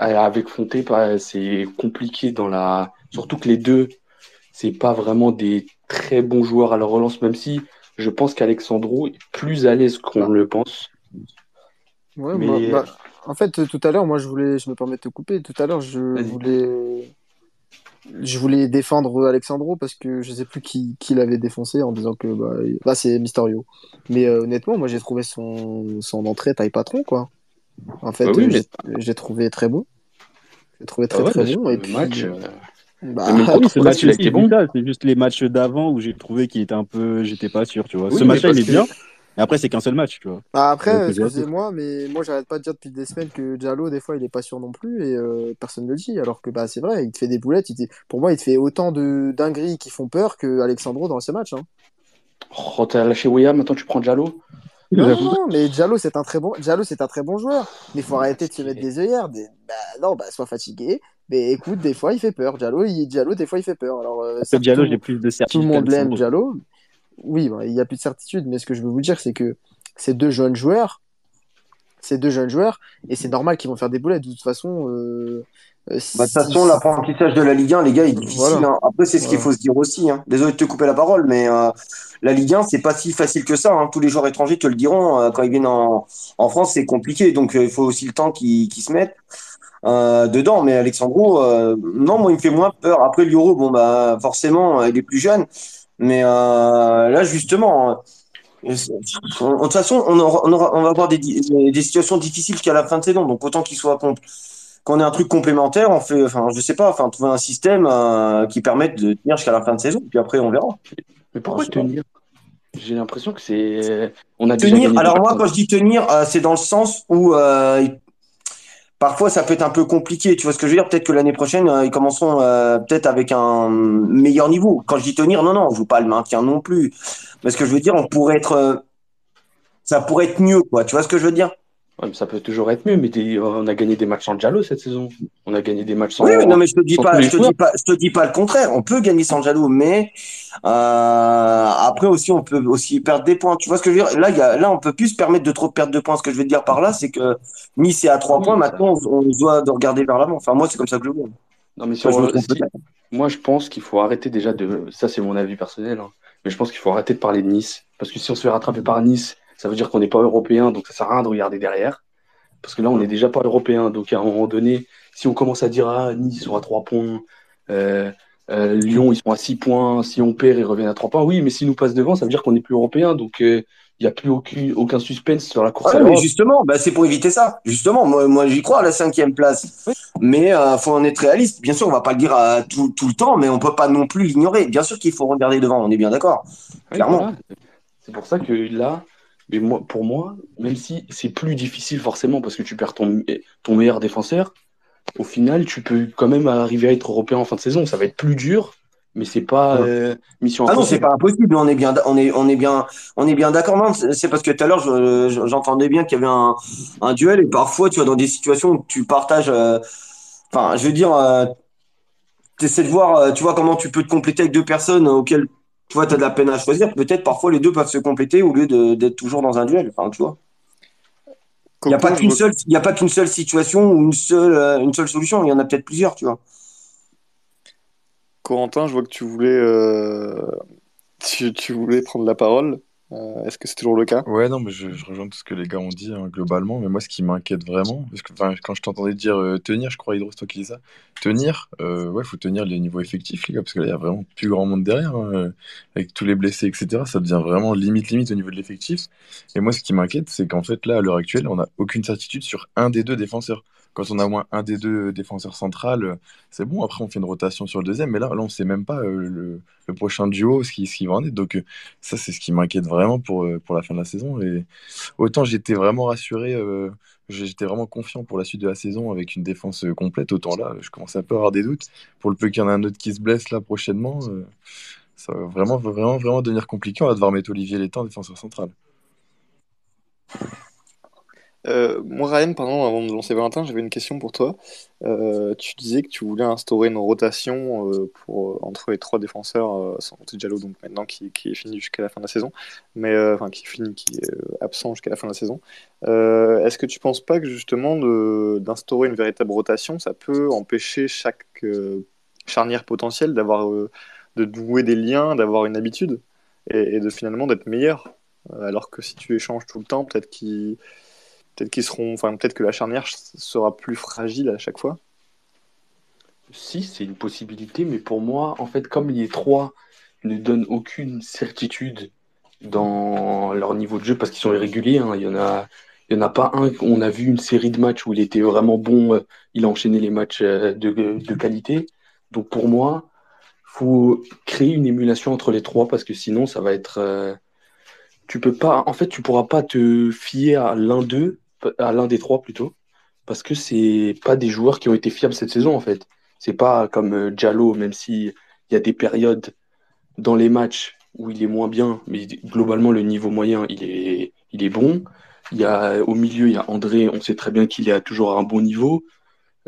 Euh, Avec Fonté, pas- c'est compliqué dans la, surtout que les deux, c'est pas vraiment des très bons joueurs à la relance, même si je pense qu'Alexandro est plus à l'aise qu'on le pense. Ouais, Mais moi, bah, en fait, tout à l'heure, moi, je voulais, je me permets de te couper. Tout à l'heure, je voulais, je voulais défendre Alexandro parce que je sais plus qui, qui l'avait défoncé en disant que bah, il- bah, c'est Mysterio. Mais euh, honnêtement, moi, j'ai trouvé son, son entrée taille patron, quoi. En fait, Bah oui, euh, mais- j'ai trouvé très bon. J'ai trouvé Ah très ouais, très bah, bon. Et le puis, match, euh, euh, Bah, Ah contre ce match il bon. c'est juste les matchs d'avant où j'ai trouvé qu'il était un peu. J'étais pas sûr, tu vois. Oui, Ce match-là, il est que- bien. Et après, c'est qu'un seul match, tu vois. Bah, après, excusez-moi, mais moi j'arrête pas de dire depuis des semaines que Diallo, des fois, il est pas sûr non plus et euh, personne ne le dit. Alors que bah c'est vrai, il te fait des boulettes. Il te- Pour moi, il te fait autant de dingueries qui font peur que Alexandro dans ces matchs. Hein. Oh, t'as lâché William, maintenant tu prends Diallo. Non, mais Diallo, c'est un très bon, Diallo, c'est un très bon joueur. Mais il faut arrêter de se mettre des œillères. Des... Bah non, bah sois fatigué. Mais écoute, des fois, il fait peur. Diallo, il... Diallo, des fois, il fait peur. Alors, euh, Diallo, tout- j'ai plus de tout certitude. le monde l'aime. Diallo. Oui, bah, il y a plus de certitude. Mais ce que je veux vous dire, c'est que ces deux jeunes joueurs, ces deux jeunes joueurs, et c'est normal qu'ils vont faire des boulettes. De toute façon, euh, euh, Bah, de toute façon, l'apprentissage de la Ligue 1, les gars, est difficile. Voilà. hein. Après, c'est ce qu'il Voilà. faut se dire aussi. Hein. Désolé de te couper la parole, mais euh, la Ligue 1, c'est pas si facile que ça. Hein. Tous les joueurs étrangers te le diront. euh, quand ils viennent en, en France, c'est compliqué. Donc, il faut aussi le temps qu'ils se mettent euh, dedans. Mais Alexandro, euh, non, moi, il me fait moins peur. Après, Lioro, bon, bah, forcément, il est plus jeune. Mais euh, là, justement, euh, de toute façon, on, aura- on, aura- on va avoir des, des situations difficiles jusqu'à la fin de saison. Donc, autant qu'il soit con- qu'on ait un truc complémentaire, on fait, enfin, je sais pas, enfin, trouver un système euh, qui permette de tenir jusqu'à la fin de saison. Puis après, on verra. Mais pourquoi tenir? J'ai l'impression que c'est. On a Tenir, alors moi, quand je dis tenir, euh, c'est dans le sens où euh, il- parfois ça peut être un peu compliqué. Tu vois ce que je veux dire? Peut-être que l'année prochaine, euh, ils commenceront euh, peut-être avec un meilleur niveau. Quand je dis tenir, non, non, on joue pas le maintien non plus. Mais ce que je veux dire, on pourrait être, euh, ça pourrait être mieux, quoi. Tu vois ce que je veux dire? Ouais, mais ça peut toujours être mieux, mais des- on a gagné des matchs sans Diallo cette saison. On a gagné des matchs sans. Oui, oui, non, mais je te dis pas, je te dis pas, je te dis pas le contraire. On peut gagner sans Jalo, mais euh, après aussi, on peut aussi perdre des points. Tu vois ce que je veux dire? Là, y a, là, on peut plus se permettre de trop perdre de points. Ce que je veux dire par là, c'est que Nice est à trois points. Maintenant, on, doit de regarder vers l'avant. Enfin, moi, c'est comme ça que je le vois. Non, mais si on- si-. Moi, je pense qu'il faut arrêter déjà de. Ça, c'est mon avis personnel. hein. Mais je pense qu'il faut arrêter de parler de Nice. Parce que si on se fait rattraper par Nice, ça veut dire qu'on n'est pas européen, donc ça sert à rien de regarder derrière. Parce que là, on n'est déjà pas européen. Donc, à un moment donné, si on commence à dire Ah, Nice, ils sont à 3 points. euh, euh, Lyon, ils sont à 6 points. Si on perd, ils reviennent à 3 points. Oui, mais s'ils nous passent devant, ça veut dire qu'on n'est plus européen. Donc, euh, il n'y a plus aucun, aucun suspense sur la course Ah à mais justement, bah, c'est pour éviter ça. Justement, moi, moi j'y crois à la cinquième place. Mais euh, faut en être réaliste. Bien sûr, on va pas le dire à tout, tout le temps, mais on peut pas non plus l'ignorer. Bien sûr qu'il faut regarder devant. On est bien d'accord. Oui, Clairement. voilà. C'est pour ça que là, mais moi, pour moi, même si c'est plus difficile forcément parce que tu perds ton, ton meilleur défenseur, au final, tu peux quand même arriver à être européen en fin de saison. Ça va être plus dur, mais c'est pas euh, mission Ah non, c'est impossible. pas impossible. On est bien, on est, on est bien, on est bien d'accord. Non, c'est parce que tout à l'heure, je- je- j'entendais bien qu'il y avait un, un duel et parfois, tu vois, dans des situations où tu partages. euh, Enfin, je veux dire, tu essaies de voir, euh, tu vois, comment tu peux te compléter avec deux personnes auxquelles, tu vois, tu as de la peine à choisir. Peut-être parfois les deux peuvent se compléter au lieu d'être toujours dans un duel. Enfin, tu vois. Il n'y a pas qu'une seule, il y a pas qu'une seule situation ou une seule, euh, une seule solution. Il y en a peut-être plusieurs, tu vois. Corentin, je vois que tu voulais, euh, tu, tu voulais prendre la parole. Euh, Est-ce que c'est toujours le cas? Ouais, non, mais je, rejoins tout ce que les gars ont dit hein, globalement. Mais moi, ce qui m'inquiète vraiment, parce que quand je t'entendais dire euh, tenir, je crois, Hydro, c'est toi qui ça. Tenir, euh, ouais, faut tenir les niveaux effectifs, les gars, parce que là, il y a vraiment plus grand monde derrière, hein, euh, avec tous les blessés, etc. Ça devient vraiment limite, limite au niveau de l'effectif. Et moi, ce qui m'inquiète, c'est qu'en fait, là, à l'heure actuelle, on n'a aucune certitude sur un des deux défenseurs. Quand on a au moins un des deux défenseurs centrales, euh, c'est bon. Après, on fait une rotation sur le deuxième, mais là, on sait même pas euh, le, prochain duo, ce qui, va en être. Donc, euh, ça, c'est ce qui m'inquiète vraiment pour, pour la fin de la saison. Et autant j'étais vraiment rassuré, j'étais vraiment confiant pour la suite de la saison avec une défense complète, autant là, je commence un peu à avoir des doutes. Pour le peu qu'il y en a un autre qui se blesse là prochainement, ça va vraiment, vraiment, vraiment devenir compliqué. On va devoir mettre Olivier Létang défenseur central. Euh, moi, Ryan, pardon, avant de lancer Valentin, j'avais une question pour toi. Euh, tu disais que tu voulais instaurer une rotation euh, pour, euh, entre les trois défenseurs, sans compter Diallo, donc maintenant qui, est fini jusqu'à la fin de la saison, mais qui est qui est absent jusqu'à la fin de la saison. Est-ce que tu penses pas que justement d'instaurer une véritable rotation, ça peut empêcher chaque charnière potentielle d'avoir de nouer des liens, d'avoir une habitude et, et de finalement d'être meilleur? Alors que si tu échanges tout le temps, peut-être qu'ils Peut-être qu'ils seront, enfin peut-être que la charnière sera plus fragile à chaque fois. Si, c'est une possibilité, mais pour moi, en fait, comme les trois ne donnent aucune certitude dans leur niveau de jeu, parce qu'ils sont irréguliers, hein, il y en a, il y en a pas un, on a vu une série de matchs où il était vraiment bon, euh, il a enchaîné les matchs euh, de, de qualité. Donc pour moi, faut créer une émulation entre les trois parce que sinon ça va être. euh, tu peux pas. En fait, tu pourras pas te fier à l'un d'eux, à l'un des trois plutôt, parce que c'est pas des joueurs qui ont été fiables cette saison en fait. C'est pas comme euh, Diallo, même si il y a des périodes dans les matchs où il est moins bien, mais globalement le niveau moyen il est, il est bon. Il y a au milieu il y a André, on sait très bien qu'il est toujours à un bon niveau.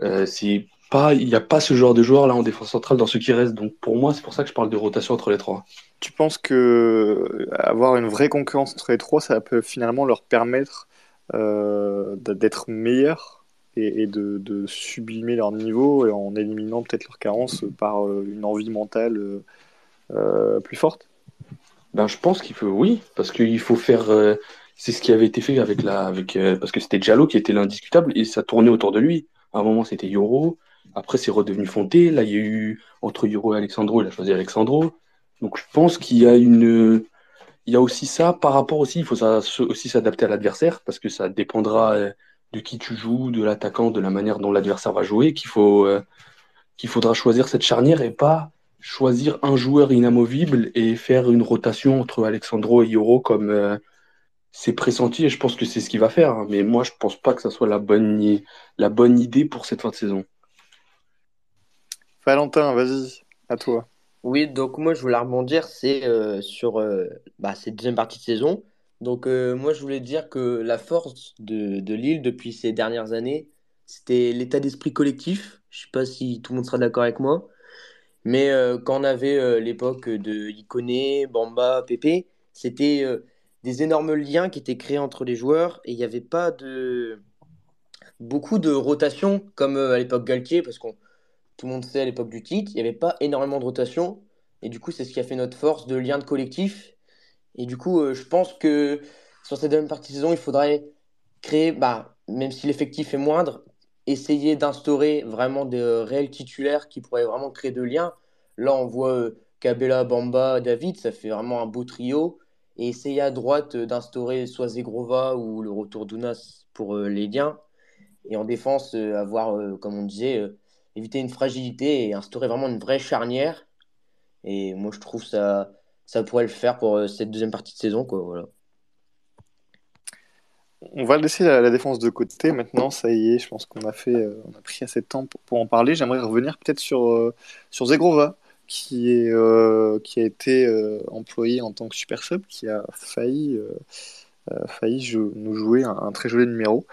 Euh, c'est pas, il n'y a pas ce genre de joueur là en défense centrale dans ce qui reste. Donc pour moi, c'est pour ça que je parle de rotation entre les trois. Tu penses que avoir une vraie concurrence entre les trois, ça peut finalement leur permettre euh, d'être meilleurs et, de, sublimer leur niveau et en éliminant peut-être leur carence par euh, une envie mentale euh, euh, plus forte? Ben, je pense qu'il faut, oui, parce qu'il faut faire. euh, c'est ce qui avait été fait avec la, avec, euh, parce que c'était Diallo qui était l'indiscutable et ça tournait autour de lui. À un moment, c'était Yoro. Après, c'est redevenu Fonté. Là, il y a eu entre Yoro et Alexandro. Il a choisi Alexandro. Donc, je pense qu'il y a une, il y a aussi ça par rapport aussi. Il faut aussi s'adapter à l'adversaire parce que ça dépendra euh, de qui tu joues, de l'attaquant, de la manière dont l'adversaire va jouer, qu'il faut, euh, qu'il faudra choisir cette charnière et pas choisir un joueur inamovible et faire une rotation entre Alexandro et Yoro comme euh, c'est pressenti et je pense que c'est ce qu'il va faire. hein. Mais moi, je pense pas que ça soit la bonne, la bonne idée pour cette fin de saison. Valentin, vas-y, à toi. Oui, donc moi je voulais rebondir, c'est euh, sur euh, bah, cette deuxième partie de saison. Donc euh, moi je voulais dire que la force de, de Lille depuis ces dernières années, c'était l'état d'esprit collectif. Je sais pas si tout le monde sera d'accord avec moi, mais quand on avait l'époque de Ikoné, Bamba, Pépé, c'était des énormes liens qui étaient créés entre les joueurs et il n'y avait pas de beaucoup de rotation comme à l'époque Galtier, parce qu'on tout le monde sait à l'époque du titre, il n'y avait pas énormément de rotation. Et du coup, c'est ce qui a fait notre force de lien de collectif. Et du coup, euh, je pense que sur cette deuxième partie de saison, il faudrait créer, bah, même si l'effectif est moindre, essayer d'instaurer vraiment de réels titulaires qui pourraient vraiment créer de liens. Là, on voit euh, Kabela, Bamba, David, ça fait vraiment un beau trio. Et essayer à droite euh, d'instaurer soit Zegrova ou le retour d'Ounas pour euh, les liens. Et en défense, avoir, comme on disait, éviter une fragilité et instaurer vraiment une vraie charnière. Et moi, je trouve ça, ça pourrait le faire pour euh, cette deuxième partie de saison, quoi. Voilà. On va laisser la, défense de côté maintenant, ça y est, je pense qu'on a euh, a pris assez de temps pour, en parler. J'aimerais revenir peut-être sur, euh, sur Zegrova, qui est, qui a été employé en tant que super sub, qui a failli, failli jou- nous jouer un, très joli numéro.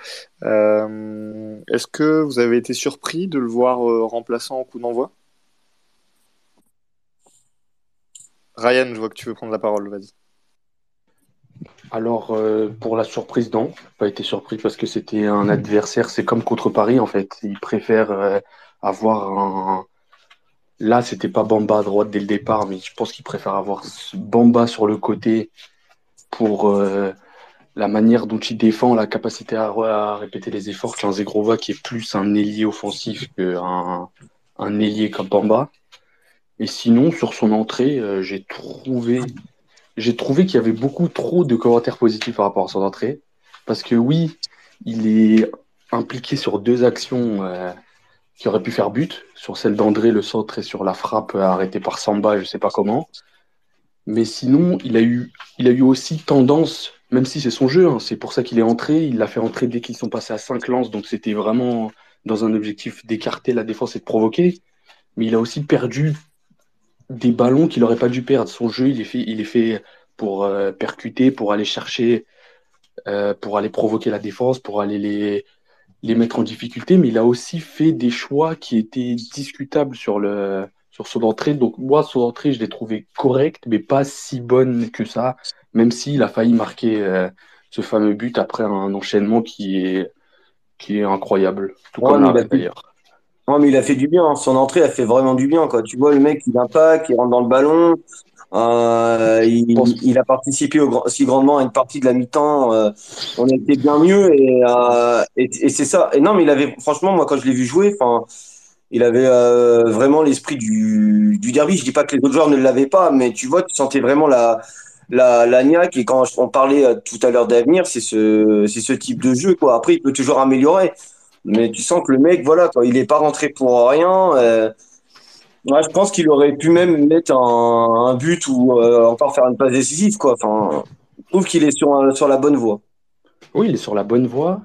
Euh, est-ce que vous avez été surpris de le voir euh, remplaçant au coup d'envoi? Ryan, je vois que tu veux prendre la parole, vas-y. Alors, euh, pour la surprise, non, pas été surpris parce que c'était un adversaire, c'est comme contre Paris en fait. Ils préfèrent euh, avoir un. Là, c'était pas Bamba à droite dès le départ, mais je pense qu'ils préfèrent avoir Bamba sur le côté pour euh, la manière dont il défend, la capacité à, répéter les efforts qu'un Zegrova qui est plus un ailier offensif qu'un un ailier comme Bamba. Et sinon, sur son entrée, euh, j'ai trouvé j'ai trouvé qu'il y avait beaucoup trop de commentaires positifs par rapport à son entrée. Parce que oui, il est impliqué sur deux actions euh, qui auraient pu faire but, sur celle d'André, le centre, et sur la frappe arrêtée par Samba, je sais pas comment. Mais sinon, il a eu, il a eu aussi tendance, même si c'est son jeu, hein, c'est pour ça qu'il est entré, il l'a fait entrer dès qu'ils sont passés à 5 lances, donc c'était vraiment dans un objectif d'écarter la défense et de provoquer. Mais il a aussi perdu des ballons qu'il n'aurait pas dû perdre. Son jeu, il est fait, il est fait pour euh, percuter, pour aller chercher, euh, pour aller provoquer la défense, pour aller les, les mettre en difficulté. Mais il a aussi fait des choix qui étaient discutables sur, le, sur son entrée. Donc moi, son entrée, je l'ai trouvé correcte, mais pas si bonne que ça, même s'il a failli marquer euh, ce fameux but après un enchaînement qui est, qui est incroyable. Tout Ouais, comme d'ailleurs. Non, mais il a fait du bien. hein. Son entrée a fait vraiment du bien, quoi. Tu vois, le mec, il impacte, il rentre dans le ballon. Euh, il, a participé au, grand- si grandement à une partie de la mi-temps. euh, on était bien mieux et, euh, et, et c'est ça. Et non, mais il avait, franchement, moi, quand je l'ai vu jouer, enfin, il avait euh, vraiment l'esprit du, derby. Je dis pas que les autres joueurs ne l'avaient pas, mais tu vois, tu sentais vraiment la, la, la niaque. Et quand on parlait euh, tout à l'heure d'avenir, c'est ce, c'est ce type de jeu. Après, il peut toujours améliorer. Mais tu sens que le mec, voilà, il est pas rentré pour rien. euh, je pense qu'il aurait pu même mettre un, but ou encore faire une passe décisive, quoi. Enfin, je trouve qu'il est sur, sur la bonne voie. Oui, il est sur la bonne voie,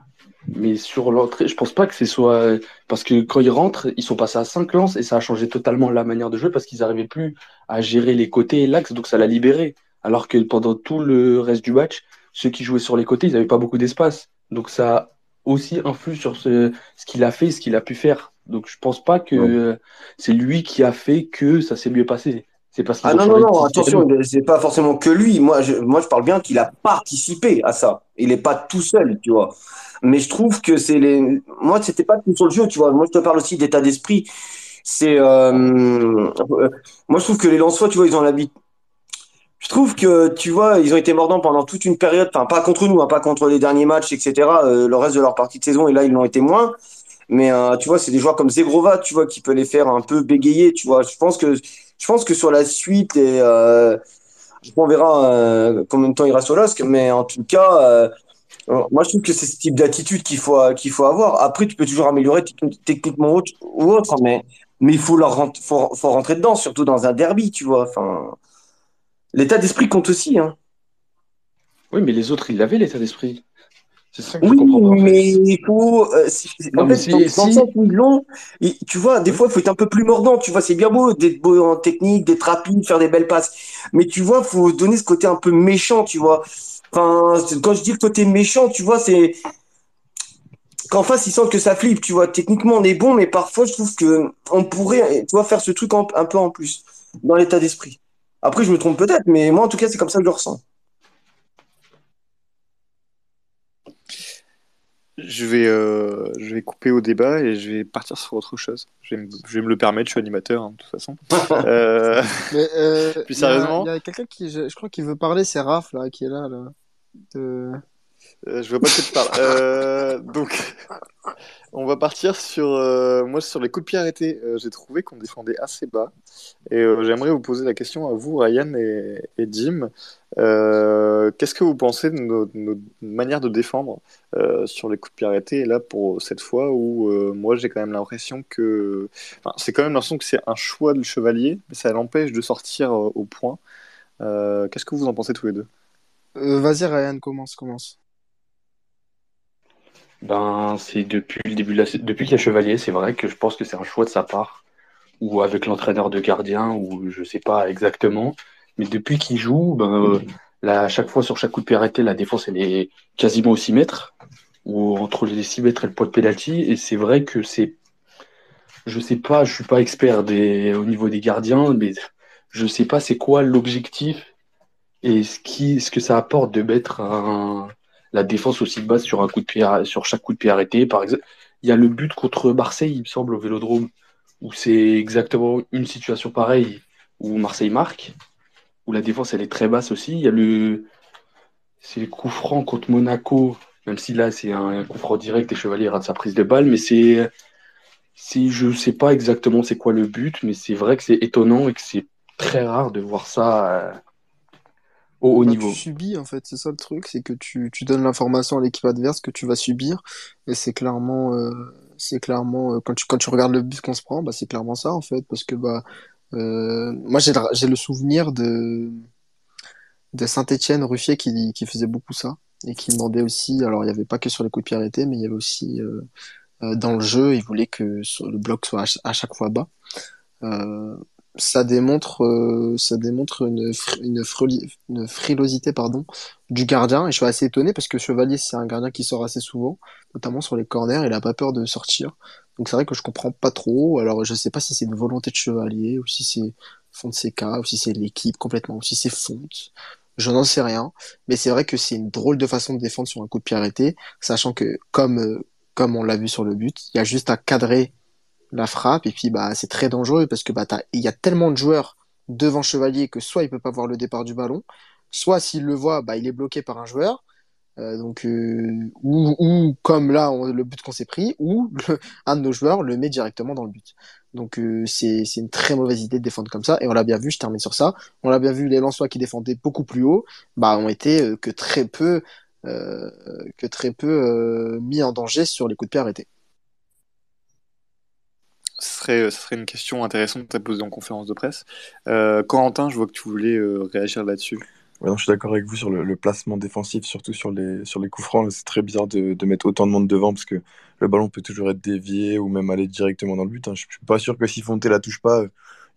mais sur l'entrée, je pense pas que ce soit. Parce que quand ils rentrent, ils sont passés à 5 lances et ça a changé totalement la manière de jouer parce qu'ils n'arrivaient plus à gérer les côtés et l'axe, donc ça l'a libéré. Alors que pendant tout le reste du match, ceux qui jouaient sur les côtés, ils n'avaient pas beaucoup d'espace. Donc ça a aussi influé sur ce, ce qu'il a fait, ce qu'il a pu faire. Donc je pense pas que Ouais. c'est lui qui a fait que ça s'est mieux passé. C'est parce Ah non, non, non, attention, c'est pas forcément que lui. Moi je, moi, je parle bien qu'il a participé à ça. Il n'est pas tout seul, tu vois. Mais je trouve que c'est les. Moi, c'était pas tout sur le jeu, tu vois. Moi, je te parle aussi d'état d'esprit. C'est. euh, euh, Moi, je trouve que les Lensois, tu vois, ils ont l'habitude. Je trouve que, tu vois, ils ont été mordants pendant toute une période, enfin, pas contre nous, hein, pas contre les derniers matchs, etc., euh, le reste de leur partie de saison, et là, ils l'ont été moins. Mais, euh, tu vois, c'est des joueurs comme Zegrova, tu vois, qui peut les faire un peu bégayer, tu vois. Je pense que, je pense que sur la suite, et, euh, on verra euh, combien de temps il reste au LOSC, mais en tout cas, euh, moi, je trouve que c'est ce type d'attitude qu'il faut, qu'il faut avoir. Après, tu peux toujours améliorer techni- techniquement ou autre, mais, il faut, leur faut, faut rentrer dedans, surtout dans un derby, tu vois. Enfin, l'état d'esprit compte aussi, hein. Oui, mais les autres, ils l'avaient l'état d'esprit. C'est ça que je Oui, comprends pas en fait. mais il faut. euh, Non, en fait, dans, si, dans le si, sens où ils l'ont, et tu vois, des fois, il faut être un peu plus mordant. Tu vois, c'est bien beau d'être beau en technique, d'être rapide, faire des belles passes. Mais tu vois, faut donner ce côté un peu méchant, tu vois. Enfin, quand je dis le côté méchant, tu vois, c'est qu'en face, ils sentent que ça flippe, tu vois. Techniquement, on est bon, mais parfois, je trouve que on pourrait, tu vois, faire ce truc en- un peu en plus dans l'état d'esprit. Après, je me trompe peut-être, mais moi, en tout cas, c'est comme ça que je le ressens. Je vais, euh, je vais couper au débat et je vais partir sur autre chose. Je vais me, je vais me le permettre, je suis animateur, hein, de toute façon. Euh, Mais, euh, Plus il y a, sérieusement il y a quelqu'un qui, je, je crois qu'il veut parler, c'est Raph, là, qui est là, là. De... Euh, je vois pas de quoi tu parles. Euh, donc, on va partir sur, euh, moi, sur les coups de pied arrêtés. Euh, J'ai trouvé qu'on défendait assez bas. Et euh, j'aimerais vous poser la question à vous, Ryan et, et Jim. Euh, Qu'est-ce que vous pensez de nos, nos manières de défendre euh, sur les coups de pied arrêtés Et là, pour cette fois où euh, moi, j'ai quand même l'impression que. Enfin, c'est quand même l'impression que c'est un choix de chevalier, mais ça l'empêche de sortir euh, au point. Euh, Qu'est-ce que vous en pensez tous les deux? Euh, vas-y, Ryan, commence, commence. Ben, c'est depuis le début de la... depuis qu'il y a Chevalier, c'est vrai que je pense que c'est un choix de sa part, ou avec l'entraîneur de gardien, ou je sais pas exactement. Mais depuis qu'il joue, ben, euh, là, à chaque fois sur chaque coup de pied arrêté, la défense elle est quasiment au 6 mètres, ou entre les 6 mètres et le point de pénalty. Et c'est vrai que c'est, je sais pas, je suis pas expert des... au niveau des gardiens, mais je sais pas c'est quoi l'objectif et ce qui, ce que ça apporte de mettre un la défense aussi basse sur un coup de pied sur chaque coup de pied arrêté. Par exemple il y a le but contre Marseille il me semble au Vélodrome où c'est exactement une situation pareille où Marseille marque où la défense elle est très basse aussi. Il y a le c'est le coup franc contre Monaco même si là c'est un coup franc direct et Chevalier rate sa prise de balle mais c'est c'est je sais pas exactement c'est quoi le but mais c'est vrai que c'est étonnant et que c'est très rare de voir ça euh, au haut Bah, niveau tu subis, en fait, c'est ça le truc, c'est que tu, tu donnes l'information à l'équipe adverse que tu vas subir, et c'est clairement, euh, c'est clairement, euh, quand tu, quand tu regardes le but qu'on se prend, bah, c'est clairement ça, en fait, parce que, bah, euh, moi, j'ai le, j'ai le souvenir de, de Saint-Étienne, Ruffier qui, qui faisait beaucoup ça, et qui demandait aussi, alors il n'y avait pas que sur les coups de pied arrêtés, mais il y avait aussi, euh, euh, dans le jeu, il voulait que le bloc soit à chaque fois bas. Euh, ça démontre, euh, ça démontre une, frilosité pardon, du gardien. Et je suis assez étonné parce que Chevalier, c'est un gardien qui sort assez souvent, notamment sur les corners. Il a pas peur de sortir. Donc c'est vrai que je comprends pas trop. Alors je sais pas si c'est une volonté de Chevalier ou si c'est Fonseca ou si c'est l'équipe complètement ou si c'est Fonte. Je n'en sais rien. Mais c'est vrai que c'est une drôle de façon de défendre sur un coup de pied arrêté, sachant que comme euh, comme on l'a vu sur le but, il y a juste à cadrer la frappe et puis bah c'est très dangereux parce que bah il y a tellement de joueurs devant Chevalier que soit il peut pas voir le départ du ballon, soit s'il le voit bah il est bloqué par un joueur. Euh, donc euh, ou, ou comme là le but qu'on s'est pris ou un de nos joueurs le met directement dans le but. Donc euh, c'est une très mauvaise idée de défendre comme ça et on l'a bien vu, je termine sur ça. On l'a bien vu les Lensois qui défendaient beaucoup plus haut, bah ont été euh, que très peu que très peu mis en danger sur les coups de pied arrêtés. Ce serait, ce serait une question intéressante à poser en conférence de presse. Euh, Corentin, je vois que tu voulais euh, réagir là-dessus. Non, je suis d'accord avec vous sur le, placement défensif, surtout sur les, sur les coups francs. C'est très bizarre de, mettre autant de monde devant parce que le ballon peut toujours être dévié ou même aller directement dans le but. hein. Je suis pas sûr que si Fonte la touche pas,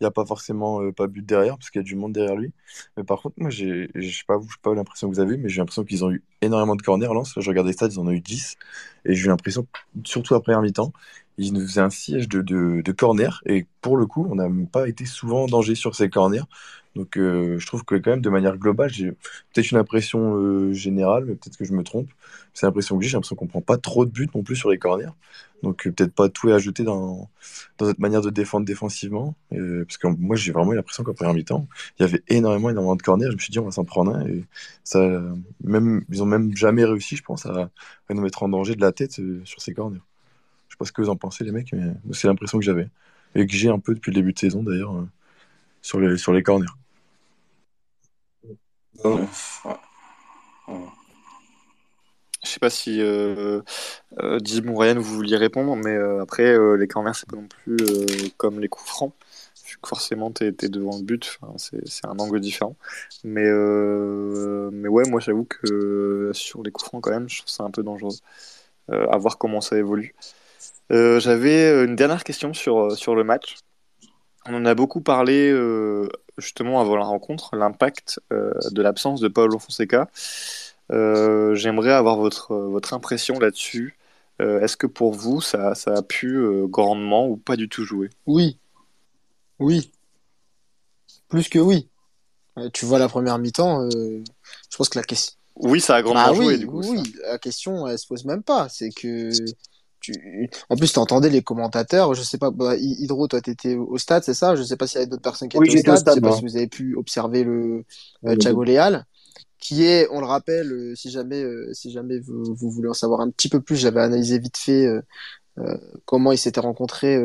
il n'y a pas forcément euh, pas but derrière parce qu'il y a du monde derrière lui. Mais par contre, moi, je sais pas pas l'impression que vous avez, mais j'ai l'impression qu'ils ont eu énormément de corners. Lens, je regardais stats, ils en ont eu 10. Et j'ai eu l'impression, surtout après un mi-temps, ils nous faisaient un siège de, de, de corners. Et pour le coup, on n'a pas été souvent en danger sur ces corners. Donc, euh, je trouve que quand même, de manière globale, j'ai peut-être une impression euh, générale, mais peut-être que je me trompe. C'est l'impression que j'ai. J'ai l'impression qu'on prend pas trop de buts non plus sur les corners. Donc, euh, peut-être pas tout est jeter dans, dans notre manière de défendre défensivement. Parce que moi, j'ai vraiment eu l'impression qu'en première mi-temps, il y avait énormément, énormément de corners. Je me suis dit, on va s'en prendre un. Et ça, même, ils ont même jamais réussi, je pense, à, à nous mettre en danger de la tête sur ces corners. Sais pas ce que vous en pensez, les mecs, mais c'est l'impression que j'avais. Et que j'ai un peu depuis le début de saison, d'ailleurs, euh, sur les, sur les corners. Bon. Je sais pas si euh, euh, Ryan vous vouliez répondre, mais euh, après, euh, les corners, c'est pas non plus euh, comme les coups francs. Forcément, t'es es devant le but, c'est un angle différent. Mais, euh, mais ouais, moi, j'avoue que sur les coups francs, quand même, je trouve ça un peu dangereux. Euh, à voir comment ça évolue. Euh, j'avais une dernière question sur, sur le match. On en a beaucoup parlé euh, justement avant la rencontre, l'impact euh, de l'absence de Paulo Fonseca. Euh, j'aimerais avoir votre, votre impression là-dessus. Euh, est-ce que pour vous, ça, ça a pu euh, grandement ou pas du tout jouer? Oui, oui, plus que oui. Euh, tu vois la première mi-temps, euh, je pense que la question. Oui, ça a Bah grandement joué oui, du coup, oui, ça. oui, la question, elle se pose même pas. C'est que tu... En plus, tu entendais les commentateurs. Je sais pas, bah, Hy- Hydro, toi, t'étais au stade, c'est ça? Je sais pas s'il y avait d'autres personnes qui Oui, étaient au j'étais au stade. Je sais stade, pas si vous avez pu observer le euh, Oui. Thiago Leal, qui est, on le rappelle, euh, si jamais, euh, si jamais vous, vous voulez en savoir un petit peu plus, j'avais analysé vite fait euh, euh, comment ils s'étaient rencontrés,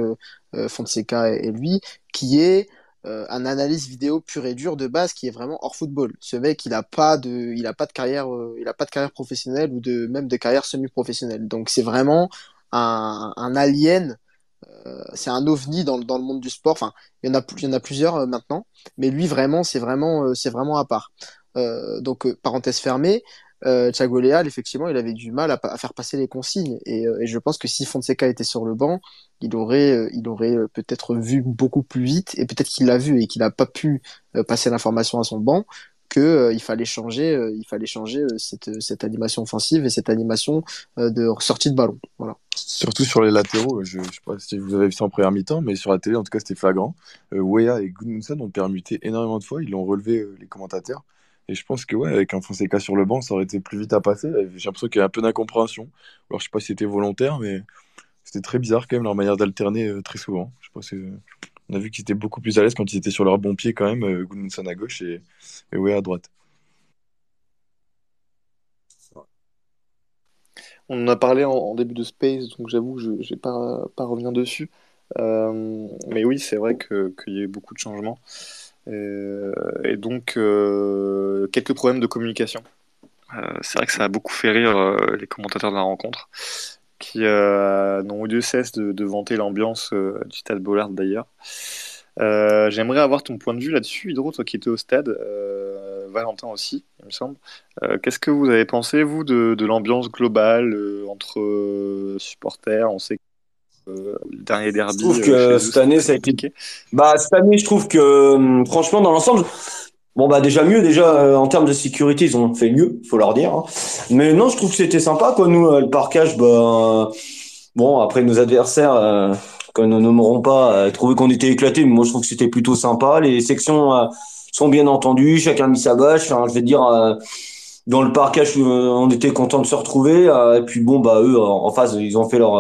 Fonseca et, et lui, qui est un analyse vidéo pure et dure de base qui est vraiment hors football. Ce mec, il a pas de, il a pas de carrière, il a pas de carrière professionnelle ou de même de carrière semi-professionnelle. Donc c'est vraiment un, un alien. euh, c'est un ovni dans, dans le monde du sport. Enfin, il y en a, il y en a plusieurs euh, maintenant, mais lui vraiment, c'est vraiment, euh, c'est vraiment à part. Euh, donc euh, parenthèse fermée. Euh, Thiago effectivement, il avait du mal à, à faire passer les consignes. Et, et je pense que si Fonseca était sur le banc, il aurait, il aurait peut-être vu beaucoup plus vite, et peut-être qu'il l'a vu et qu'il n'a pas pu passer l'information à son banc, que euh, il fallait changer, euh, il fallait changer euh, cette, cette animation offensive et cette animation euh, de sortie de ballon. Voilà. Surtout sur les latéraux, je ne sais pas si vous avez vu ça en première mi-temps, mais sur la télé, en tout cas, c'était flagrant. Euh, Weah et Gudmundsson ont permuté énormément de fois, ils l'ont relevé, euh, les commentateurs. Et je pense que, ouais, avec un Fonseca sur le banc, ça aurait été plus vite à passer. J'ai l'impression qu'il y a un peu d'incompréhension. Alors, je sais pas si c'était volontaire, mais c'était très bizarre quand même leur manière d'alterner euh, très souvent. Je sais pas si- On a vu qu'ils étaient beaucoup plus à l'aise quand ils étaient sur leur bon pied quand même, euh, à gauche et, et à droite. On en a parlé en, début de Space, donc j'avoue que je ne vais pas, pas revenir dessus. Euh, mais oui, c'est vrai que, qu'il y a eu beaucoup de changements. Euh, et donc, euh, quelques problèmes de communication. C'est vrai que ça a beaucoup fait rire les commentateurs de la rencontre, qui euh, n'ont eu de cesse de, de vanter l'ambiance euh, du stade Bollard d'ailleurs. Euh, j'aimerais avoir ton point de vue là-dessus, Hydro, toi qui étais au stade, euh, Valentin aussi, il me semble. Euh, qu'est-ce que vous avez pensé, vous, de, de l'ambiance globale entre supporters? On sait que le dernier Je derby trouve euh, que cette année, ça a été. Bah, cette année, je trouve que, hum, franchement, dans l'ensemble, bon, bah, déjà mieux, déjà, euh, en termes de sécurité, ils ont fait mieux, faut leur dire. hein. Mais non, je trouve que c'était sympa, quoi. Nous, euh, le parquage, bah, bon, après, nos adversaires, euh, que nous nommerons pas, euh, trouvaient qu'on était éclatés, mais moi, je trouve que c'était plutôt sympa. Les sections, euh, sont bien entendues, chacun mis sa bâche. Enfin, je vais dire, euh, dans le parquage, euh, on était content de se retrouver. et puis, bon, bah, eux, en face, ils ont fait leur,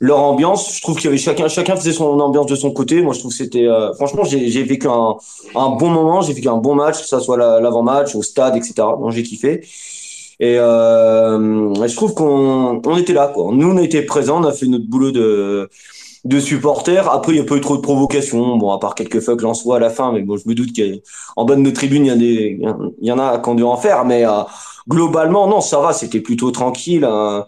leur ambiance. Je trouve avait chacun, chacun faisait son ambiance de son côté. Moi, je trouve que c'était, euh, franchement, j'ai, vécu un, un bon moment, j'ai vécu un bon match, que ça soit la- l'avant-match, au stade, etc. Donc, j'ai kiffé. Et euh, je trouve qu'on on était là, quoi. Nous, on était présents, on a fait notre boulot de, de supporters. Après, il n'y a pas eu trop de provocations. Bon, à part quelques fucks en soi à la fin, mais bon, je me doute qu'en bas de nos tribunes, il y, a des, il y en a qui ont dû en faire. Mais euh, globalement, non, ça va, c'était plutôt tranquille. Un,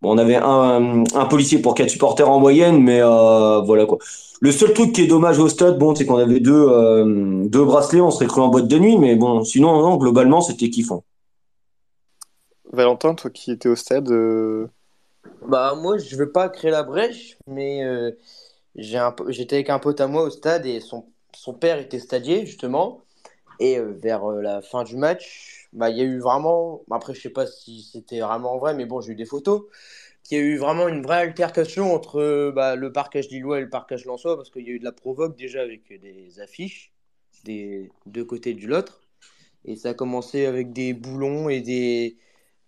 Bon, on avait un, un policier pour quatre supporters en moyenne, mais euh, voilà quoi. Le seul truc qui est dommage au stade, bon, c'est qu'on avait deux, euh, deux bracelets, on serait cru en boîte de nuit, mais bon, sinon, non, globalement, c'était kiffant. Valentin, toi qui étais au stade, euh, Bah, moi, je veux pas créer la brèche, mais euh, j'ai un, po- j'étais avec un pote à moi au stade et son, son père était stadier, justement. Et euh, vers euh, la fin du match, bah, il y a eu vraiment. Après, je sais pas si c'était vraiment vrai, mais bon, j'ai eu des photos. qu'il y a eu vraiment une vraie altercation entre euh, bah, le parquage lillois et le parquage lensois, parce qu'il y a eu de la provoque déjà avec des affiches des deux côtés du l'autre. Et ça a commencé avec des boulons et des,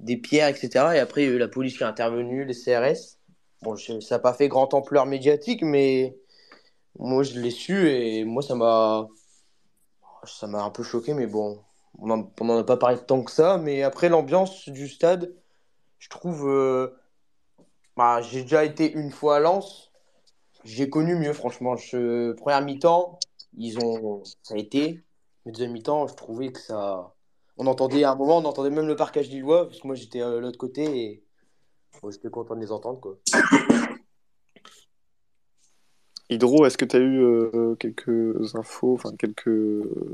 des pierres, etc. Et après, il y a eu la police qui est intervenue, les CRS. Bon, ça n'a pas fait grande ampleur médiatique, mais moi, je l'ai su et moi, ça m'a ça m'a un peu choqué, mais bon, on n'en a pas parlé tant que ça. Mais après, l'ambiance du stade, je trouve. euh, bah, j'ai déjà été une fois à Lens. J'ai connu mieux, franchement. Première mi-temps, ils ont... ça a été. Mais deuxième mi-temps, je trouvais que ça. On entendait à un moment, on entendait même le parquage lillois, parce que moi j'étais euh, de l'autre côté et j'étais content de les entendre. Quoi. Hydro, est-ce que tu as eu euh, quelques infos, enfin quelques...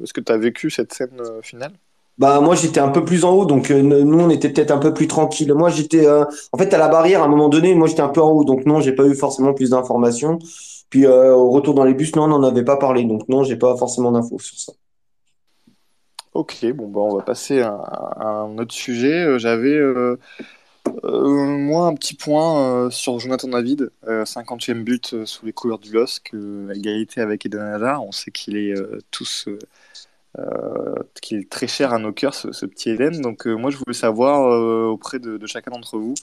Est-ce que tu as vécu cette scène euh, finale? Bah moi j'étais un peu plus en haut donc euh, nous on était peut-être un peu plus tranquille. Moi j'étais euh, en fait à la barrière à un moment donné, moi j'étais un peu en haut donc non, j'ai pas eu forcément plus d'informations. Puis au retour dans les bus, non, on n'en avait pas parlé donc non, j'ai pas forcément d'infos sur ça. Ok, bon bah on va passer à, à un autre sujet. J'avais euh, moi un petit point euh, sur Jonathan David, euh, 50e but euh, sous les couleurs du LOSC, égalité avec Eden Hazard. On sait qu'il est très cher à nos cœurs, ce, petit Eden. Donc moi je voulais savoir auprès de, chacun d'entre vous,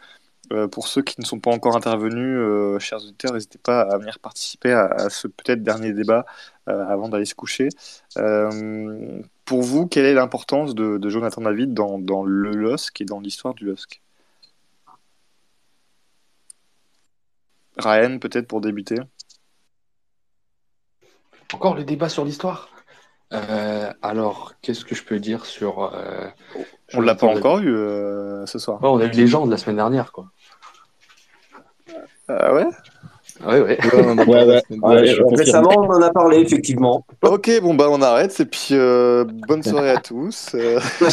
pour ceux qui ne sont pas encore intervenus, chers auditeurs, n'hésitez pas à venir participer à, ce peut-être dernier débat avant d'aller se coucher. Pour vous, quelle est l'importance de, Jonathan David dans le LOSC et dans l'histoire du LOSC? Ryan, peut-être pour débuter. Encore le débat sur l'histoire. Euh, alors, qu'est-ce que je peux dire sur. euh, On l'a pas encore eu euh, ce soir. Ouais, on a eu Légende la semaine dernière, quoi. Ah ouais? Ouais, ouais. Ouais, ouais, ouais, je confirme. Récemment, on en a parlé effectivement. Ok, bon bah on arrête et puis euh, bonne soirée à tous. Euh, Je